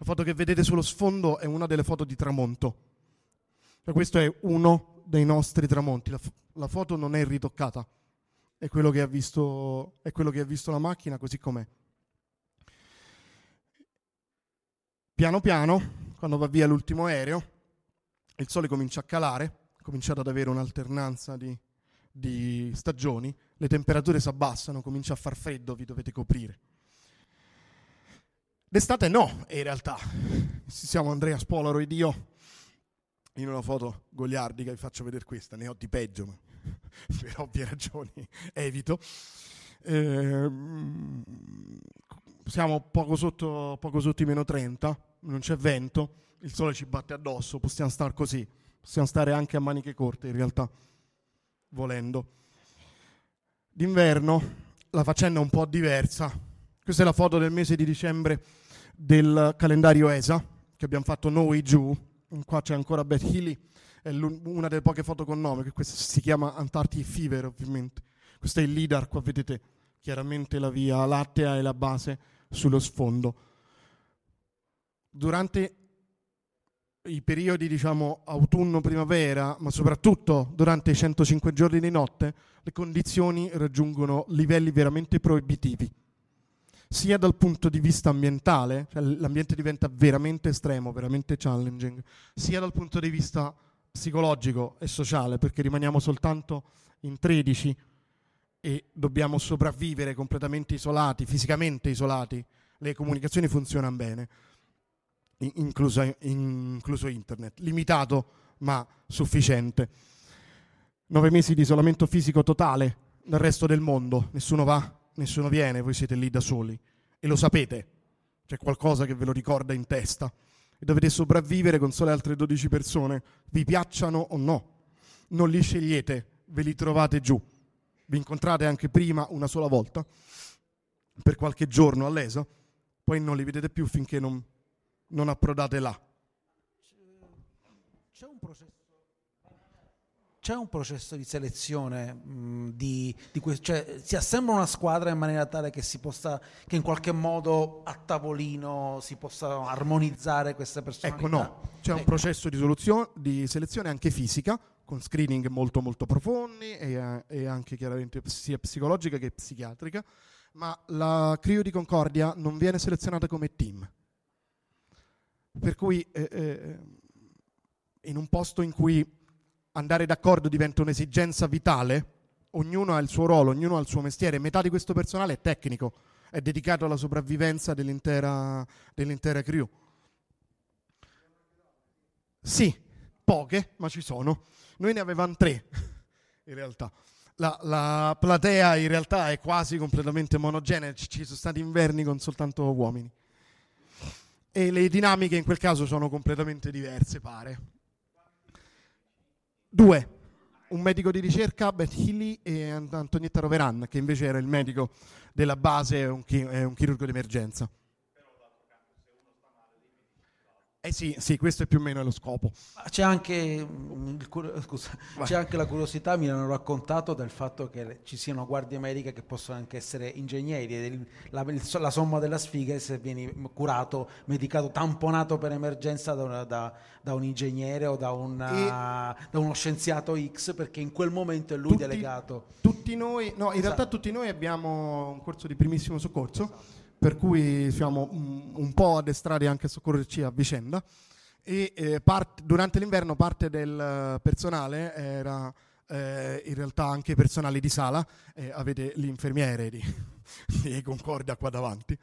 La foto che vedete sullo sfondo è una delle foto di tramonto. E questo è uno dei nostri tramonti. La, la foto non è ritoccata, è quello, che ha visto, è quello che ha visto la macchina così com'è. Piano piano quando va via l'ultimo aereo, il sole comincia a calare, cominciate ad avere un'alternanza di, di stagioni, le temperature si abbassano, comincia a far freddo, vi dovete coprire. D'estate no, in realtà. Siamo Andrea Spolaro ed io in una foto goliardica, vi faccio vedere questa, ne ho di peggio, ma per ovvie ragioni evito. Eh, siamo poco sotto, poco sotto i meno 30, non c'è vento, il sole ci batte addosso, possiamo stare così, possiamo stare anche a maniche corte in realtà, volendo. D'inverno la faccenda è un po' diversa. Questa è la foto del mese di dicembre del calendario ESA che abbiamo fatto noi giù. Qua c'è ancora Beth Healy, è una delle poche foto con nome, che questa si chiama Antarctic Fever ovviamente. Questo è il LIDAR, qua vedete chiaramente la via lattea e la base sullo sfondo durante i periodi diciamo autunno-primavera, ma soprattutto durante i 105 giorni di notte, le condizioni raggiungono livelli veramente proibitivi, sia dal punto di vista ambientale, cioè l'ambiente diventa veramente estremo, veramente challenging, sia dal punto di vista psicologico e sociale, perché rimaniamo soltanto in 13 e dobbiamo sopravvivere completamente isolati, fisicamente isolati, le comunicazioni funzionano bene incluso, incluso internet, limitato ma sufficiente. Nove mesi di isolamento fisico totale dal resto del mondo, nessuno va, nessuno viene, voi siete lì da soli. E lo sapete, c'è qualcosa che ve lo ricorda in testa. E dovete sopravvivere con sole altre 12 persone, vi piacciono o no, non li scegliete, ve li trovate giù, vi incontrate anche prima una sola volta per qualche giorno all'ESA, poi non li vedete più finché non non approdate là. C'è un processo, c'è un processo di selezione mh, di, di que- cioè si assembla una squadra in maniera tale che si possa, che in qualche modo a tavolino si possa armonizzare queste persone. Ecco no, c'è ecco. un processo di, di, selezione anche fisica, con screening molto molto profondi e, e anche chiaramente sia psicologica che psichiatrica, ma la Crio di Concordia non viene selezionata come team per cui eh, eh, in un posto in cui andare d'accordo diventa un'esigenza vitale, ognuno ha il suo ruolo, ognuno ha il suo mestiere, metà di questo personale è tecnico, è dedicato alla sopravvivenza dell'intera, dell'intera crew. Sì, poche, ma ci sono. Noi ne avevamo tre, in realtà. La, la, platea in realtà è quasi completamente monogenea, ci sono stati inverni con soltanto uomini. E le dinamiche in quel caso sono completamente diverse, pare. Due, un medico di ricerca, Beth Healy e Antonietta Roveran, che invece era il medico della base un, chi- un chirurgo di emergenza. Eh sì, sì, questo è più o meno lo scopo. C'è anche, mm, scusa, c'è anche, la curiosità, mi hanno raccontato del fatto che ci siano guardie mediche che possono anche essere ingegneri, la, la somma della sfiga è se vieni curato, medicato, tamponato per emergenza da, una, da, da un ingegnere o da, una, da, uno scienziato X, perché in quel momento è lui tutti, delegato. Tutti noi, no, in esatto. realtà tutti noi abbiamo un corso di primissimo soccorso per cui siamo un, po' addestrati anche a soccorrerci a vicenda. E eh, part, durante l'inverno parte del personale era eh, in realtà anche personale di sala, eh, avete l'infermiere di, di Concordia qua davanti.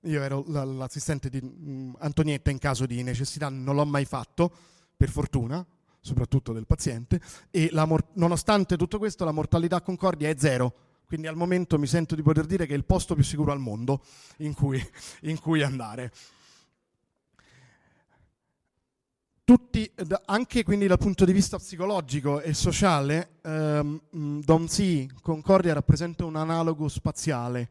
Io ero l'assistente di mh, Antonietta in caso di necessità, non l'ho mai fatto, per fortuna, soprattutto del paziente, e mor- nonostante tutto questo la mortalità a Concordia è zero quindi al momento mi sento di poter dire che è il posto più sicuro al mondo in cui, in cui andare. Tutti, anche quindi dal punto di vista psicologico e sociale, ehm, Domsi Concordia rappresenta un analogo spaziale.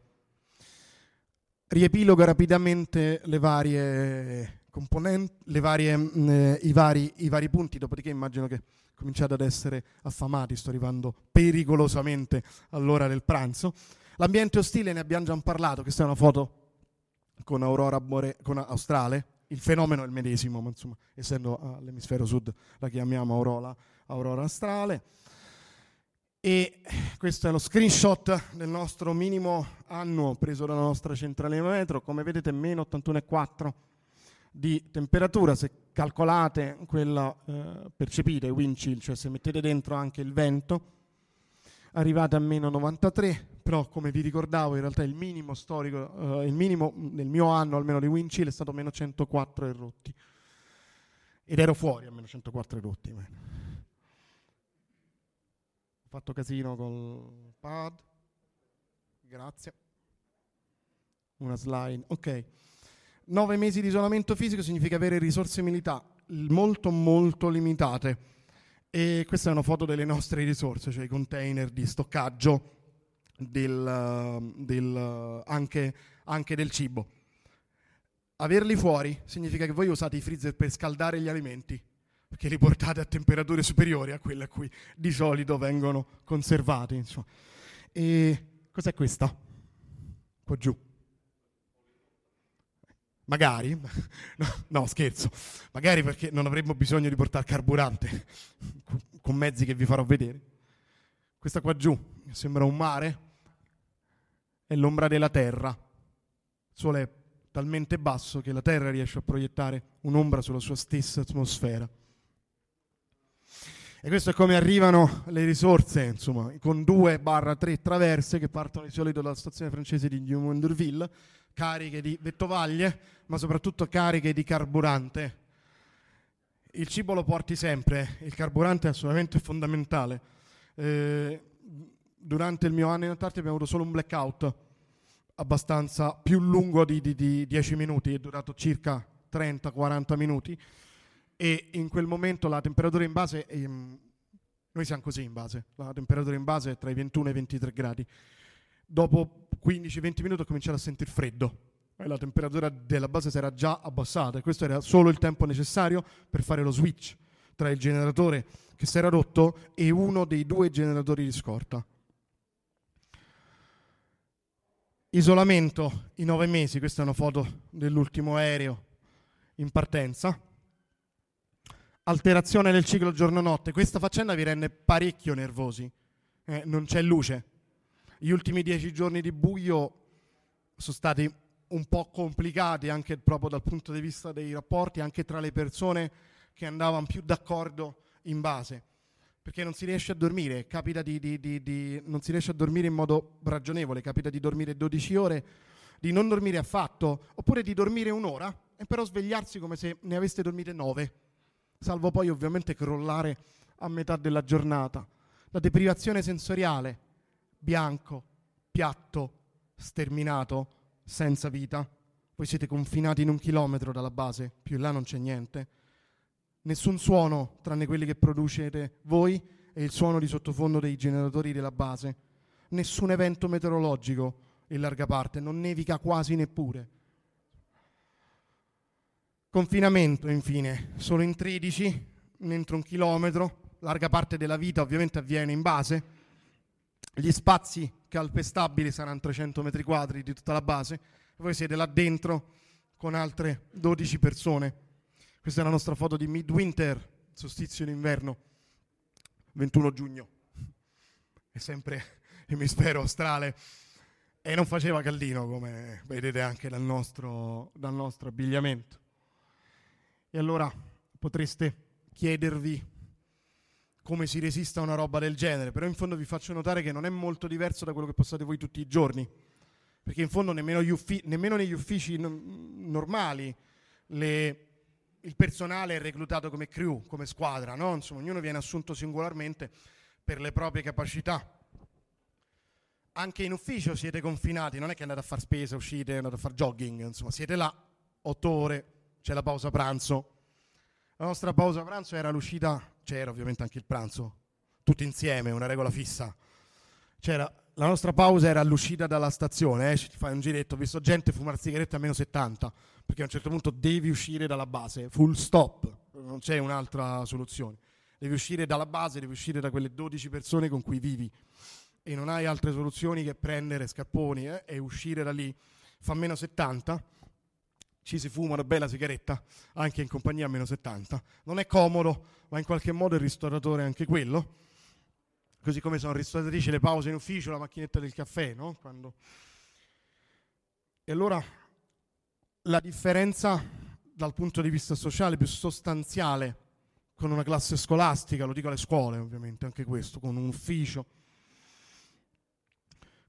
Riepilogo rapidamente le varie componenti, le varie, mh, i, vari, i vari punti, dopodiché immagino che cominciate ad essere affamati, sto arrivando pericolosamente all'ora del pranzo. L'ambiente ostile ne abbiamo già parlato, questa è una foto con aurora bore- con australe, il fenomeno è il medesimo, ma insomma, essendo all'emisfero sud la chiamiamo aurora, aurora astrale. E questo è lo screenshot del nostro minimo annuo preso dalla nostra centrale metro, come vedete meno 81,4 di temperatura, se calcolate quella eh, percepite, wind chill, cioè se mettete dentro anche il vento, arrivate a meno 93, però come vi ricordavo in realtà il minimo storico, eh, il minimo nel mio anno almeno di wind chill è stato meno 104 e rotti. Ed ero fuori a meno 104 e rotti. Ho fatto casino col pad. Grazie. Una slide. Ok. Nove mesi di isolamento fisico significa avere risorse militari molto molto limitate. E questa è una foto delle nostre risorse, cioè i container di stoccaggio del, del, anche, anche del cibo. Averli fuori significa che voi usate i freezer per scaldare gli alimenti, perché li portate a temperature superiori a quelle a cui di solito vengono conservati. Insomma. E cos'è questa? Qua giù. Magari, no, no, scherzo, magari perché non avremmo bisogno di portare carburante con mezzi che vi farò vedere. Questa qua giù sembra un mare, è l'ombra della Terra. Il sole è talmente basso che la Terra riesce a proiettare un'ombra sulla sua stessa atmosfera. E questo è come arrivano le risorse, insomma, con 2-3 traverse che partono di solito dalla stazione francese di Dumont-Durville, cariche di vettovaglie, ma soprattutto cariche di carburante. Il cibo lo porti sempre, il carburante è assolutamente fondamentale. Eh, durante il mio anno in Antartide abbiamo avuto solo un blackout abbastanza più lungo di, di, di 10 minuti, è durato circa 30-40 minuti e in quel momento la temperatura in base, è, noi siamo così in base, la temperatura in base è tra i 21 e i 23 gradi. Dopo 15-20 minuti ho cominciato a sentire freddo e la temperatura della base si era già abbassata e questo era solo il tempo necessario per fare lo switch tra il generatore che si era rotto e uno dei due generatori di scorta. Isolamento i nove mesi, questa è una foto dell'ultimo aereo in partenza alterazione del ciclo giorno-notte. Questa faccenda vi rende parecchio nervosi. Eh, non c'è luce. Gli ultimi dieci giorni di buio sono stati un po' complicati anche proprio dal punto di vista dei rapporti, anche tra le persone che andavano più d'accordo in base, perché non si riesce a dormire, capita di, di, di, di, non si riesce a dormire in modo ragionevole, capita di dormire 12 ore, di non dormire affatto, oppure di dormire un'ora e però svegliarsi come se ne aveste dormite 9, salvo poi ovviamente crollare a metà della giornata. La deprivazione sensoriale, bianco, piatto, sterminato, senza vita. Voi siete confinati in un chilometro dalla base, più in là non c'è niente. Nessun suono tranne quelli che producete voi e il suono di sottofondo dei generatori della base. Nessun evento meteorologico in larga parte, non nevica quasi neppure. Confinamento, infine, solo in 13, entro un chilometro, larga parte della vita ovviamente avviene in base. Gli spazi calpestabili saranno 300 metri quadri di tutta la base. Voi siete là dentro con altre 12 persone. Questa è la nostra foto di midwinter, solstizio d'inverno, 21 giugno. È sempre emisfero australe e non faceva caldino come vedete anche dal nostro, dal nostro abbigliamento. E allora potreste chiedervi come si resista a una roba del genere, però in fondo vi faccio notare che non è molto diverso da quello che passate voi tutti i giorni, perché in fondo nemmeno, uffi- nemmeno negli uffici n- normali le, il personale è reclutato come crew, come squadra, no? Insomma, ognuno viene assunto singolarmente per le proprie capacità. Anche in ufficio siete confinati, non è che andate a fare spesa, uscite, andate a fare jogging, insomma, siete là otto ore, c'è la pausa pranzo. La nostra pausa pranzo era l'uscita c'era ovviamente anche il pranzo, tutti insieme, una regola fissa. C'era, la nostra pausa era all'uscita dalla stazione, ti fai un giretto, ho visto gente fumare sigarette a meno 70, perché a un certo punto devi uscire dalla base, full stop, non c'è un'altra soluzione. Devi uscire dalla base, devi uscire da quelle 12 persone con cui vivi e non hai altre soluzioni che prendere scapponi eh, e uscire da lì. Fa meno 70, ci si fuma una bella sigaretta, anche in compagnia a meno 70. Non è comodo, ma in qualche modo il ristoratore è anche quello. Così come sono ristoratrici le pause in ufficio, la macchinetta del caffè, no? Quando... E allora la differenza dal punto di vista sociale più sostanziale con una classe scolastica, lo dico alle scuole ovviamente, anche questo, con un ufficio,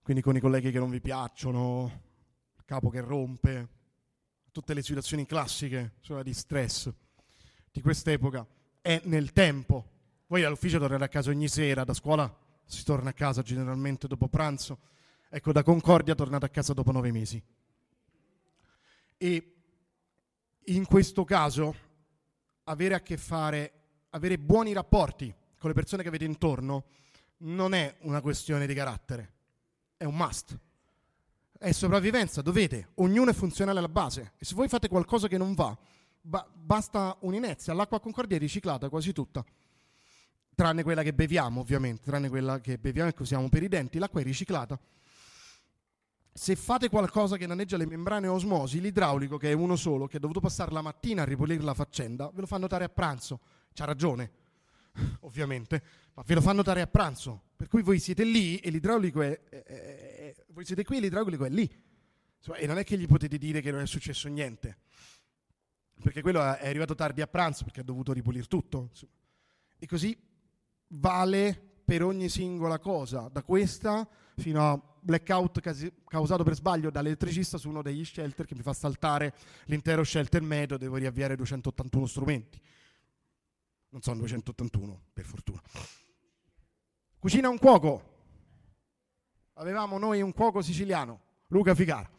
quindi con i colleghi che non vi piacciono, il capo che rompe, tutte le situazioni classiche cioè di stress di quest'epoca è nel tempo. Voi all'ufficio tornate a casa ogni sera, da scuola si torna a casa generalmente dopo pranzo. Ecco, da Concordia tornate a casa dopo nove mesi. E in questo caso avere a che fare, avere buoni rapporti con le persone che avete intorno non è una questione di carattere, è un must è sopravvivenza, dovete, ognuno è funzionale alla base e se voi fate qualcosa che non va, ba- basta un'inezia, l'acqua concordia è riciclata quasi tutta, tranne quella che beviamo ovviamente, tranne quella che beviamo e che usiamo per i denti, l'acqua è riciclata. Se fate qualcosa che danneggia le membrane osmosi, l'idraulico, che è uno solo, che ha dovuto passare la mattina a ripulire la faccenda, ve lo fa notare a pranzo. C'ha ragione, ovviamente, ma ve lo fa notare a pranzo. Per cui voi siete lì e l'idraulico è, è, è voi siete qui e l'idraulico è lì. Insomma, e non è che gli potete dire che non è successo niente. Perché quello è arrivato tardi a pranzo perché ha dovuto ripulire tutto. Insomma. E così vale per ogni singola cosa, da questa fino a blackout causato per sbaglio dall'elettricista su uno degli shelter che mi fa saltare l'intero shelter medio, devo riavviare 281 strumenti. Non sono 281, per fortuna. Cucina un cuoco. Avevamo noi un cuoco siciliano, Luca Figara.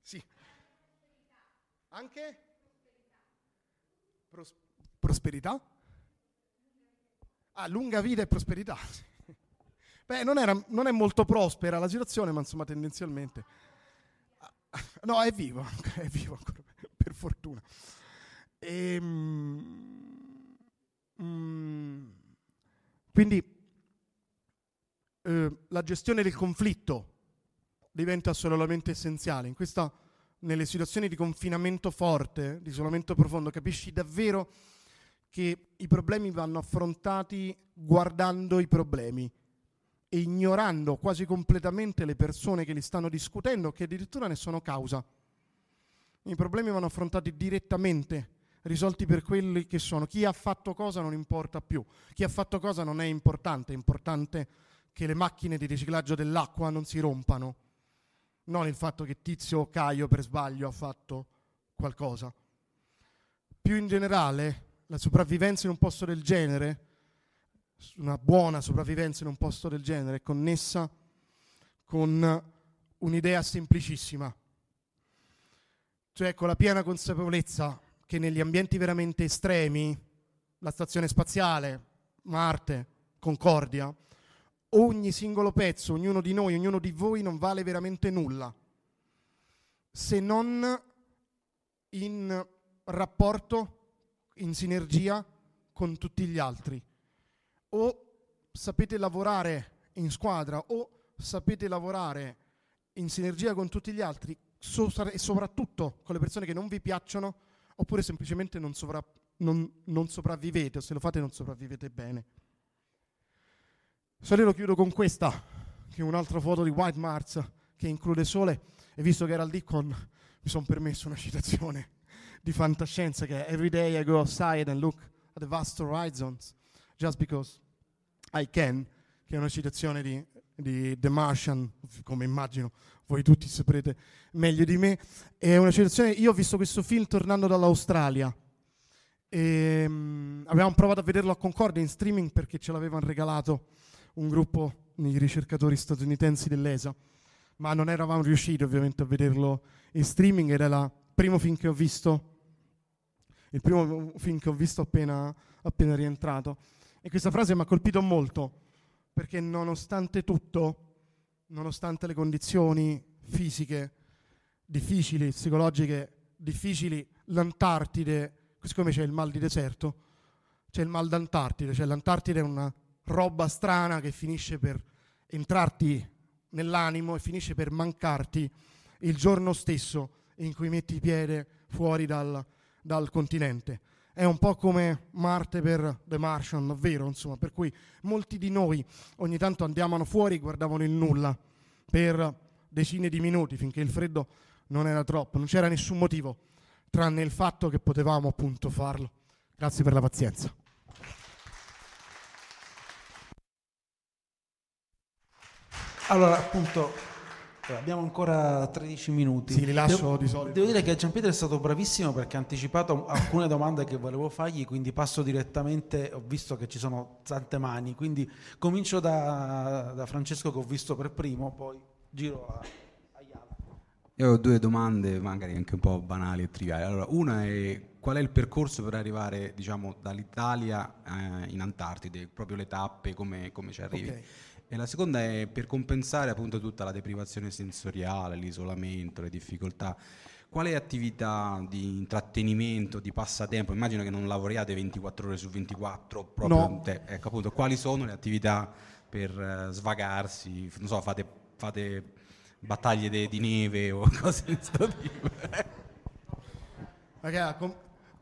Sì. Anche? Pros- prosperità? Ah, lunga vita e prosperità. Beh, non, era, non, è molto prospera la situazione, ma insomma tendenzialmente. No, è vivo, è vivo ancora, per fortuna. Ehm, mm, quindi eh, la gestione del conflitto diventa assolutamente essenziale. In questa, nelle situazioni di confinamento forte, di isolamento profondo, capisci davvero che i problemi vanno affrontati guardando i problemi e ignorando quasi completamente le persone che li stanno discutendo, che addirittura ne sono causa. I problemi vanno affrontati direttamente risolti per quelli che sono. Chi ha fatto cosa non importa più. Chi ha fatto cosa non è importante, è importante che le macchine di riciclaggio dell'acqua non si rompano, non il fatto che Tizio o Caio per sbaglio ha fatto qualcosa. Più in generale, la sopravvivenza in un posto del genere, una buona sopravvivenza in un posto del genere, è connessa con un'idea semplicissima, cioè con la piena consapevolezza che negli ambienti veramente estremi, la stazione spaziale, Marte, Concordia, ogni singolo pezzo, ognuno di noi, ognuno di voi non vale veramente nulla, se non in rapporto, in sinergia con tutti gli altri. O sapete lavorare in squadra o sapete lavorare in sinergia con tutti gli altri e soprattutto con le persone che non vi piacciono oppure semplicemente non, sovra- non, non sopravvivete o se lo fate non sopravvivete bene. Se lo chiudo con questa, che è un'altra foto di White Mars che include sole e visto che era il Deacon mi sono permesso una citazione di fantascienza che è Every day I go outside and look at the vast horizons just because I can, che è una citazione di, di The Martian, come immagino voi tutti saprete meglio di me. È una citazione, io ho visto questo film tornando dall'Australia. E, um, avevamo provato a vederlo a Concordia in streaming perché ce l'avevano regalato un gruppo di ricercatori statunitensi dell'ESA, ma non eravamo riusciti ovviamente a vederlo in streaming, era il primo film che ho visto, il primo film che ho visto appena, appena rientrato. E questa frase mi ha colpito molto, perché nonostante tutto, nonostante le condizioni fisiche difficili, psicologiche difficili, l'Antartide, così come c'è il mal di deserto, c'è il mal d'Antartide, cioè l'Antartide è una roba strana che finisce per entrarti nell'animo e finisce per mancarti il giorno stesso in cui metti piede fuori dal, dal continente è un po' come Marte per The Martian, davvero, insomma, per cui molti di noi ogni tanto andavano fuori e guardavano il nulla per decine di minuti finché il freddo non era troppo, non c'era nessun motivo tranne il fatto che potevamo appunto farlo. Grazie per la pazienza. Allora, appunto, Abbiamo ancora 13 minuti. Sì, li lascio devo, di solito. Devo dire che Gianpietro è stato bravissimo perché ha anticipato alcune domande che volevo fargli, quindi passo direttamente, ho visto che ci sono tante mani, quindi comincio da, da Francesco che ho visto per primo, poi giro a, a Iala. Io ho due domande, magari anche un po' banali e triviali. Allora, una è qual è il percorso per arrivare diciamo, dall'Italia eh, in Antartide, proprio le tappe, come, come ci arrivi? Okay. E la seconda è per compensare appunto tutta la deprivazione sensoriale, l'isolamento, le difficoltà. Quale attività di intrattenimento, di passatempo? Immagino che non lavoriate 24 ore su 24 proprio no. te. Ecco appunto, quali sono le attività per uh, svagarsi? Non so, fate, fate battaglie de, di neve o cose di questo tipo? Ragazzi, com-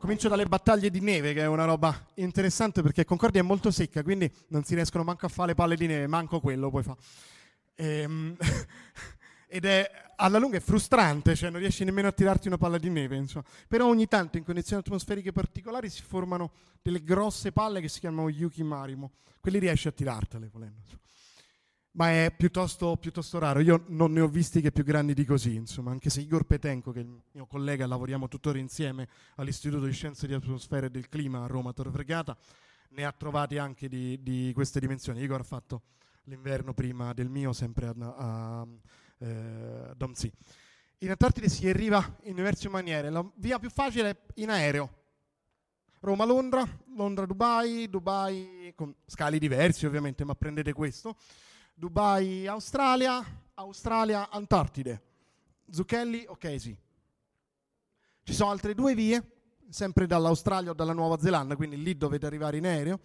Comincio dalle battaglie di neve, che è una roba interessante perché Concordia è molto secca, quindi non si riescono manco a fare le palle di neve, manco quello poi fa. Ehm, ed è alla lunga è frustrante, cioè non riesci nemmeno a tirarti una palla di neve, insomma. Però ogni tanto in condizioni atmosferiche particolari si formano delle grosse palle che si chiamano Yuki Marimo. Quelli riesci a tirartele volendo. Insomma ma è piuttosto, piuttosto, raro. Io non ne ho visti che più grandi di così, insomma, anche se Igor Petenko, che è il mio collega, lavoriamo tuttora insieme all'Istituto di Scienze di Atmosfera e del Clima a Roma Tor Vergata, ne ha trovati anche di, di, queste dimensioni. Igor ha fatto l'inverno prima del mio, sempre a, a eh, Domzi. In Antartide si arriva in diverse maniere. La via più facile è in aereo. Roma-Londra, Londra-Dubai, Dubai con scali diversi ovviamente, ma prendete questo Dubai, Australia, Australia, Antartide. Zucchelli, sì. Ci sono altre due vie, sempre dall'Australia o dalla Nuova Zelanda, quindi lì dovete arrivare in aereo,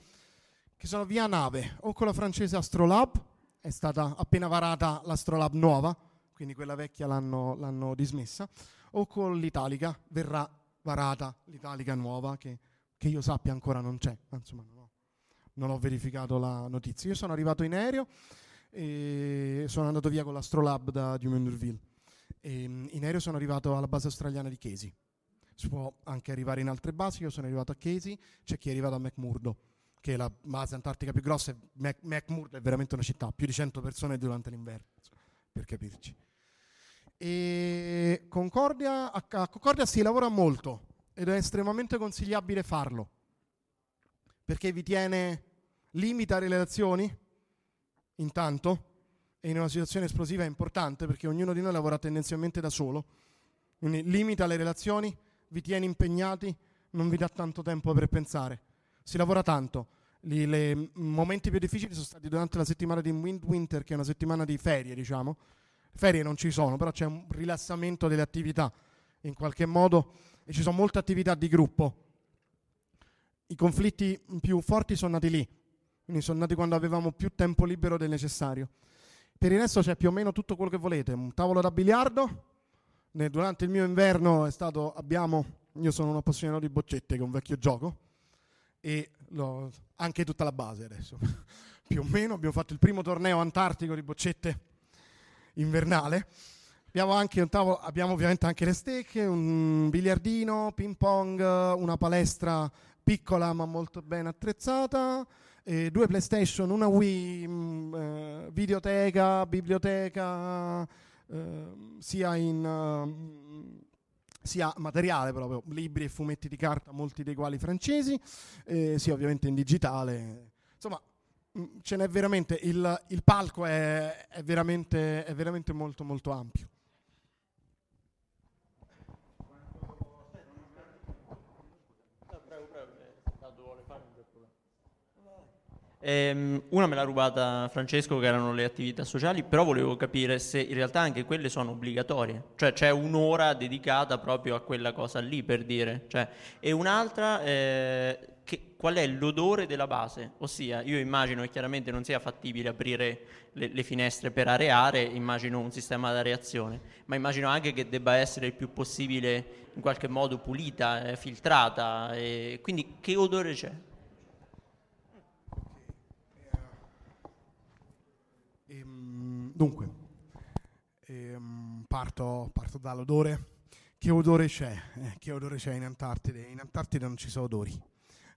che sono via nave, o con la francese Astrolab, è stata appena varata l'Astrolab nuova, quindi quella vecchia l'hanno, l'hanno dismessa, o con l'Italica, verrà varata l'Italica nuova, che, che io sappia ancora non c'è, insomma ho, non ho verificato la notizia. Io sono arrivato in aereo, e sono andato via con l'Astrolab da Dumont-Durville. Mm, in aereo sono arrivato alla base australiana di Casey. si può anche arrivare in altre basi, io sono arrivato a Casey, c'è chi è arrivato a McMurdo, che è la base antartica più grossa, Mac- McMurdo è veramente una città, più di 100 persone durante l'inverno, per capirci. E Concordia, a Concordia si lavora molto ed è estremamente consigliabile farlo, perché vi tiene, limita le relazioni, intanto, e in una situazione esplosiva è importante perché ognuno di noi lavora tendenzialmente da solo, quindi limita le relazioni, vi tiene impegnati, non vi dà tanto tempo per pensare. Si lavora tanto. I momenti più difficili sono stati durante la settimana di Wind Winter, che è una settimana di ferie, diciamo. Ferie non ci sono, però c'è un rilassamento delle attività in qualche modo e ci sono molte attività di gruppo. I conflitti più forti sono nati lì, quindi sono nati quando avevamo più tempo libero del necessario. Per il resto c'è più o meno tutto quello che volete, un tavolo da biliardo, durante il mio inverno è stato, abbiamo, io sono un appassionato di boccette, che è un vecchio gioco, e lo, anche tutta la base adesso, più o meno, abbiamo fatto il primo torneo antartico di boccette invernale. Abbiamo, anche un tavolo, abbiamo ovviamente anche le stecche, un biliardino, ping pong, una palestra piccola ma molto ben attrezzata, due PlayStation, una Wii, mh, mm, eh, videoteca, biblioteca, Ehm, sia in uh, sia materiale proprio, libri e fumetti di carta, molti dei quali francesi, eh, sia ovviamente in digitale. Insomma, mh, mm, ce n'è veramente, il, il palco è, è, veramente, è veramente molto molto ampio. Ehm, una me l'ha rubata Francesco che erano le attività sociali, però volevo capire se in realtà anche quelle sono obbligatorie, cioè c'è un'ora dedicata proprio a quella cosa lì per dire, cioè, e un'altra eh, che, qual è l'odore della base, ossia io immagino che chiaramente non sia fattibile aprire le, le finestre per areare, immagino un sistema da reazione, ma immagino anche che debba essere il più possibile in qualche modo pulita, eh, filtrata, quindi che odore c'è? Dunque, ehm, parto, parto, dall'odore. Che odore c'è? Eh, che odore c'è in Antartide? In Antartide non ci sono odori,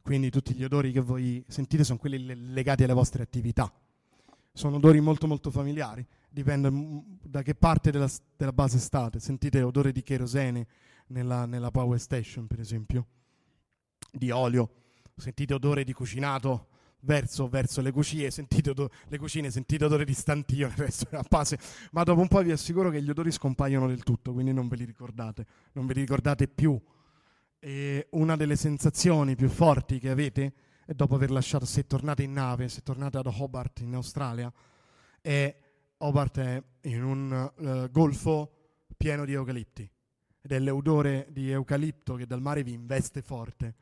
quindi tutti gli odori che voi sentite sono quelli legati alle vostre attività. Sono odori molto molto familiari, dipende da che parte della, della base state. Sentite odore di kerosene nella, nella power station, per esempio, di olio, sentite odore di cucinato verso, verso le cucine, sentite odore, le cucine, sentite odore di stantio a base, ma dopo un po' vi assicuro che gli odori scompaiono del tutto, quindi non ve li ricordate, non ve li ricordate più. E una delle sensazioni più forti che avete è dopo aver lasciato, se tornate in nave, se tornate ad Hobart in Australia, è Hobart è in un uh, golfo pieno di eucalipti. Ed è l'odore di eucalipto che dal mare vi investe forte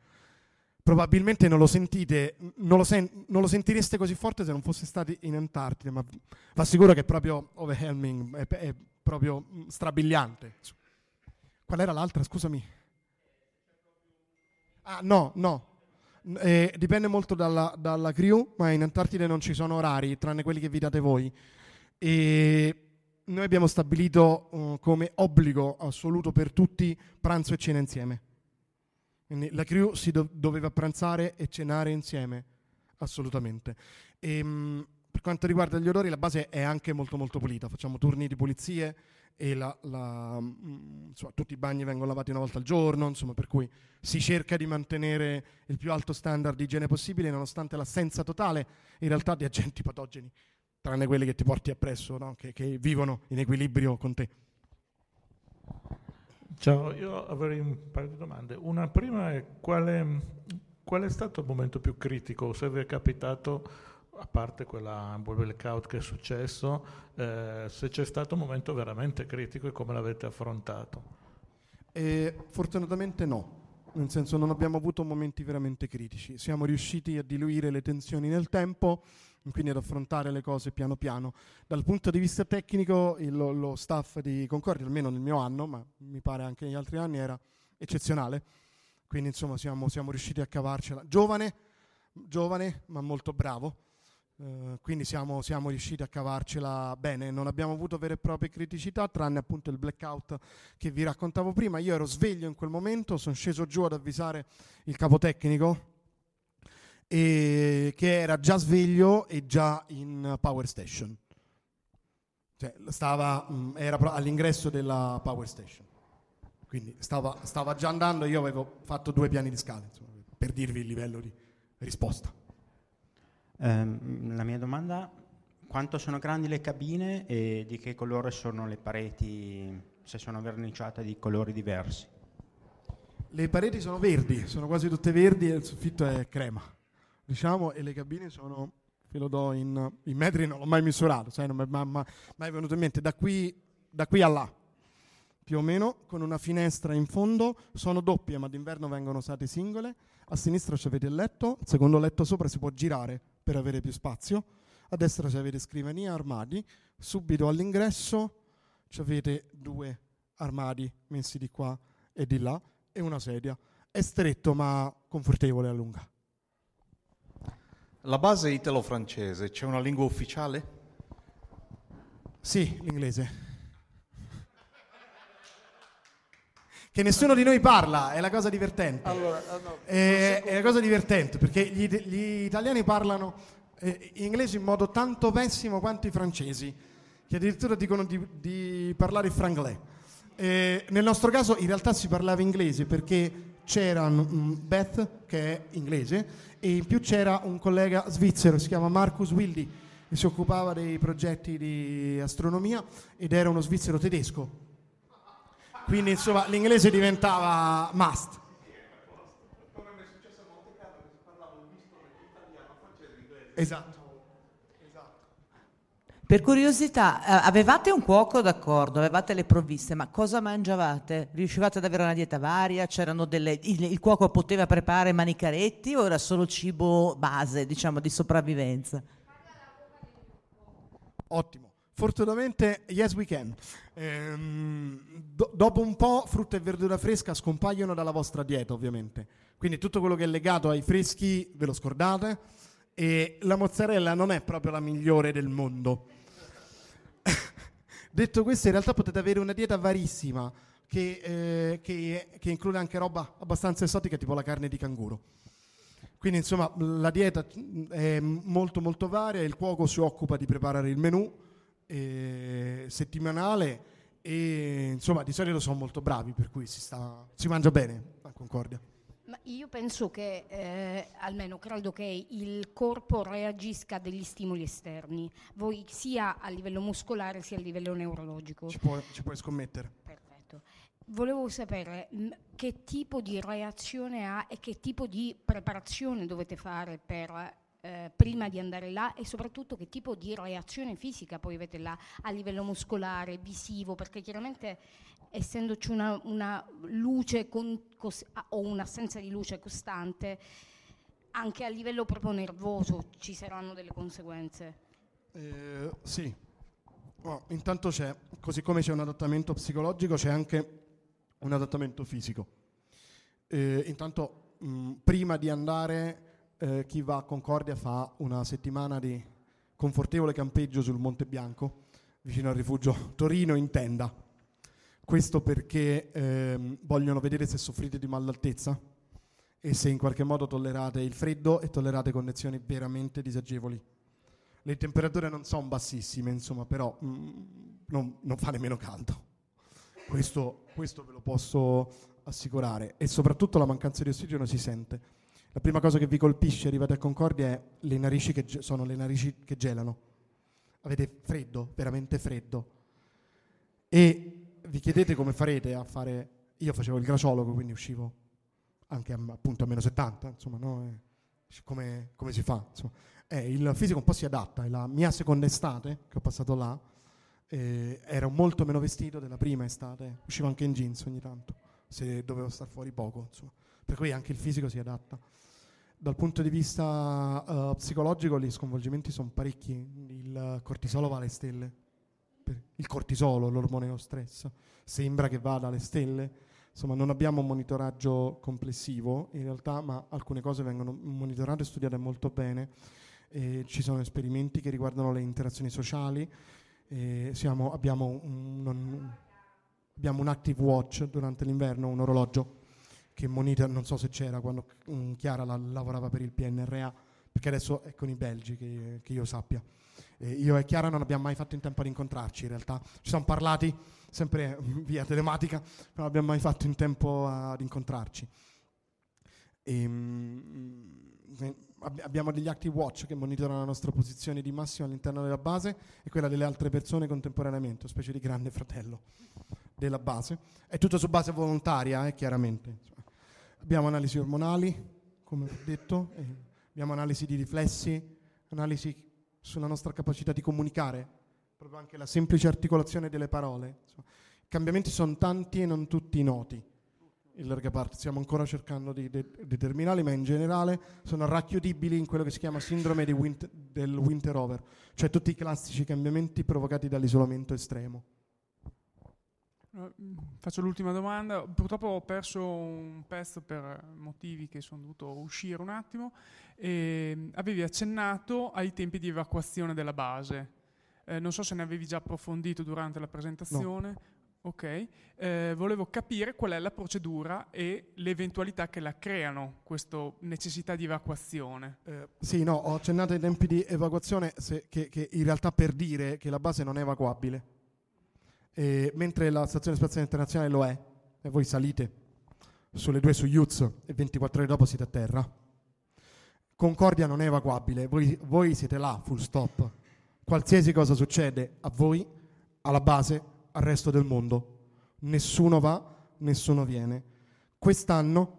probabilmente non lo sentite, non lo, sen- non lo, sentireste così forte se non fosse stati in Antartide, ma vi assicuro che è proprio overwhelming, è, è proprio mm, strabiliante. Qual era l'altra, scusami? Ah, no, no. Eh, dipende molto dalla, dalla, crew, ma in Antartide non ci sono orari, tranne quelli che vi date voi. E noi abbiamo stabilito uh, come obbligo assoluto per tutti pranzo e cena insieme. Quindi la crew si do- doveva pranzare e cenare insieme, assolutamente. E, ehm, mh, per quanto riguarda gli odori, la base è anche molto molto pulita. Facciamo turni di pulizie e la, la, mh, mm, insomma, tutti i bagni vengono lavati una volta al giorno, insomma, per cui si cerca di mantenere il più alto standard di igiene possibile, nonostante l'assenza totale in realtà di agenti patogeni, tranne quelli che ti porti appresso, no? che, che vivono in equilibrio con te. Ciao, io avrei un paio di domande. Una prima è quale, qual è stato il momento più critico, se vi è capitato, a parte quella blackout che è successo, eh, se c'è stato un momento veramente critico e come l'avete affrontato? Eh, fortunatamente no, nel senso non abbiamo avuto momenti veramente critici, siamo riusciti a diluire le tensioni nel tempo quindi ad affrontare le cose piano piano. Dal punto di vista tecnico, il, lo staff di Concordia, almeno nel mio anno, ma mi pare anche negli altri anni, era eccezionale. Quindi insomma siamo, siamo riusciti a cavarcela. Giovane, giovane, ma molto bravo. Uh, quindi siamo, siamo, riusciti a cavarcela bene, non abbiamo avuto vere e proprie criticità, tranne appunto il blackout che vi raccontavo prima. Io ero sveglio in quel momento, sono sceso giù ad avvisare il capo tecnico e che era già sveglio e già in power station. Cioè, stava, mm, era all'ingresso della power station. Quindi stava, stava, già andando, io avevo fatto due piani di scale, insomma, per dirvi il livello di risposta. Um, la mia domanda, quanto sono grandi le cabine e di che colore sono le pareti, se sono verniciate di colori diversi? Le pareti sono verdi, sono quasi tutte verdi e il soffitto è crema diciamo, e le cabine sono, ve lo do in, in metri, non l'ho mai misurato, sai, non mi è mai venuto in mente, da qui, da qui a là, più o meno, con una finestra in fondo, sono doppie, ma d'inverno vengono usate singole, a sinistra avete il letto, il secondo letto sopra si può girare per avere più spazio, a destra avete scrivania armadi, subito all'ingresso avete due armadi messi di qua e di là e una sedia. È stretto ma confortevole a lunga. La base italo-francese, c'è una lingua ufficiale? Sì, l'inglese. Che nessuno di noi parla, è la cosa divertente. Allora, ah, no, è, è, la cosa divertente perché gli, gli italiani parlano eh, inglese in modo tanto pessimo quanto i francesi, che addirittura dicono di, di parlare il franglais. Eh, nel nostro caso in realtà si parlava inglese perché c'era Beth, che è inglese, e in più c'era un collega svizzero, si chiama Marcus Wildi, che si occupava dei progetti di astronomia ed era uno svizzero tedesco. Quindi insomma l'inglese diventava must. Esatto. Per curiosità, eh, avevate un cuoco d'accordo, avevate le provviste, ma cosa mangiavate? Riuscivate ad avere una dieta varia? C'erano delle, il, il, cuoco poteva preparare manicaretti o era solo cibo base, diciamo, di sopravvivenza? Ottimo. Fortunatamente, yes we can. Ehm, do, dopo un po' frutta e verdura fresca scompaiono dalla vostra dieta, ovviamente. Quindi tutto quello che è legato ai freschi ve lo scordate e la mozzarella non è proprio la migliore del mondo. Detto questo, in realtà potete avere una dieta varissima che, eh, che, che, include anche roba abbastanza esotica, tipo la carne di canguro. Quindi, insomma, la dieta è molto molto varia, il cuoco si occupa di preparare il menù eh, settimanale e insomma di solito sono molto bravi, per cui si, sta, si mangia bene a Concordia. Ma io penso che, eh, almeno credo che il corpo reagisca a degli stimoli esterni, voi sia a livello muscolare sia a livello neurologico. Ci, può, ci puoi scommettere. Perfetto. Volevo sapere mh, che tipo di reazione ha e che tipo di preparazione dovete fare per eh, prima di andare là e soprattutto che tipo di reazione fisica poi avete là a livello muscolare, visivo, perché chiaramente essendoci una, una luce con, cos, o un'assenza di luce costante, anche a livello proprio nervoso ci saranno delle conseguenze. Eh, sì, oh, intanto c'è, così come c'è un adattamento psicologico, c'è anche un adattamento fisico. Eh, intanto, mh, prima di andare, eh, chi va a Concordia fa una settimana di confortevole campeggio sul Monte Bianco, vicino al rifugio Torino in tenda questo perché ehm, vogliono vedere se soffrite di mal'altezza e se in qualche modo tollerate il freddo e tollerate condizioni veramente disagevoli. Le temperature non sono bassissime, insomma, però mm, non, non, fa nemmeno caldo. Questo, questo ve lo posso assicurare. E soprattutto la mancanza di ossigeno si sente. La prima cosa che vi colpisce arrivate a Concordia è le narici che ge- sono le narici che gelano. Avete freddo, veramente freddo. E vi chiedete come farete a fare... Io facevo il graciologo, quindi uscivo anche a, appunto a meno 70, insomma, no? eh, come, come, si fa? Eh, il fisico un po' si adatta, la mia seconda estate, che ho passato là, eh, ero molto meno vestito della prima estate, uscivo anche in jeans ogni tanto, se dovevo star fuori poco, insomma. per cui anche il fisico si adatta. Dal punto di vista uh, psicologico gli sconvolgimenti sono parecchi, il cortisolo va alle stelle, il cortisolo, l'ormone dello stress, sembra che vada alle stelle. Insomma, non abbiamo un monitoraggio complessivo in realtà, ma alcune cose vengono monitorate e studiate molto bene. e ci sono esperimenti che riguardano le interazioni sociali. siamo- abbiamo, un, un- abbiamo un active watch durante l'inverno, un orologio che monitora, non so se c'era quando Chiara la- lavorava per il PNRA, perché adesso è con i belgi che, che io sappia. E io e Chiara non abbiamo mai fatto in tempo ad incontrarci in realtà, ci siamo parlati sempre via telematica, non abbiamo mai fatto in tempo ad incontrarci. E, mm, eh, ab- abbiamo degli active watch che monitorano la nostra posizione di massimo all'interno della base e quella delle altre persone contemporaneamente, specie di grande fratello della base. È tutto su base volontaria, eh, chiaramente. Abbiamo analisi ormonali, come ho detto, e abbiamo analisi di riflessi, analisi sulla nostra capacità di comunicare, proprio anche la semplice articolazione delle parole. Insomma, I cambiamenti sono tanti e non tutti noti in larga parte, stiamo ancora cercando di de- determinarli, ma in generale sono racchiudibili in quello che si chiama sindrome winter- del winter over, cioè tutti i classici cambiamenti provocati dall'isolamento estremo. Eh, mm, Faccio l'ultima domanda. Purtroppo ho perso un pezzo per motivi che sono dovuto uscire un attimo. E mm, avevi accennato ai tempi di evacuazione della base. Eh, non so se ne avevi già approfondito durante la presentazione. Ok, Eh, volevo capire qual è la procedura e le eventualità che la creano, questa necessità di evacuazione. Sì, no, ho accennato ai tempi di evacuazione se- che, che in realtà per dire che la base non è evacuabile, E mentre la Stazione Spaziale Internazionale lo è, e voi salite sulle due Soyuz e 24 ore dopo siete a terra. Concordia non è evacuabile, voi, voi siete là, full stop. Qualsiasi cosa succede a voi, alla base, al resto del mondo. Nessuno va, nessuno viene. Quest'anno,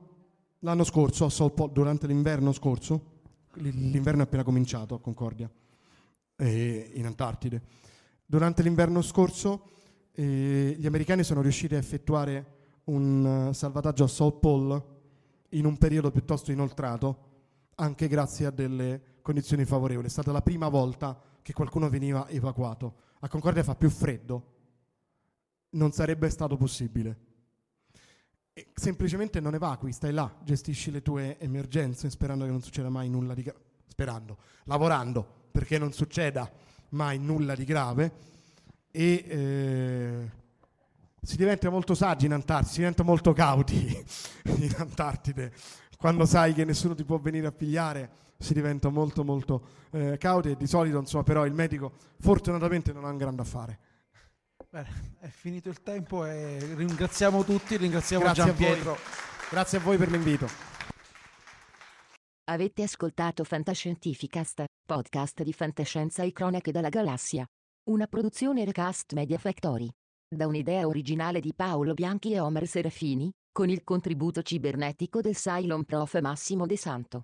l'anno scorso, durante l'inverno scorso, l'inverno è appena cominciato a Concordia, in Antartide. Durante l'inverno scorso eh, gli americani sono riusciti a effettuare un eh, salvataggio a South Pole in un periodo piuttosto inoltrato, anche grazie a delle condizioni favorevoli. È stata la prima volta che qualcuno veniva evacuato. A Concordia fa più freddo, non sarebbe stato possibile. E semplicemente non evacui, stai là, gestisci le tue emergenze sperando che non succeda mai nulla di grave, sperando, lavorando perché non succeda mai nulla di grave e eh, si diventa molto saggi in Antartide, si diventa molto cauti in Antartide. Quando sai che nessuno ti può venire a pigliare, si diventa molto molto eh, cauti e di solito, insomma, però il medico fortunatamente non ha un grande affare. Bene, è finito il tempo e ringraziamo tutti, ringraziamo Grazie Gian. Pietro. Grazie a voi per l'invito. Avete ascoltato Fantascientificast, podcast di fantascienza e cronache dalla galassia. Una produzione Recast Media Factory. Da un'idea originale di Paolo Bianchi e Omer Serafini, con il contributo cibernetico del Cylon Prof Massimo De Santo.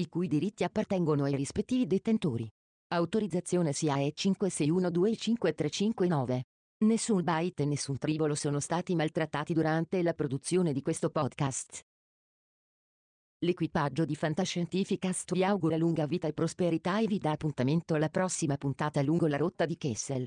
i cui diritti appartengono ai rispettivi detentori. Autorizzazione SIAE 56125359. Nessun byte e nessun tribolo sono stati maltrattati durante la produzione di questo podcast. L'equipaggio di Fantascientificast vi augura lunga vita e prosperità e vi dà appuntamento alla prossima puntata lungo la rotta di Kessel.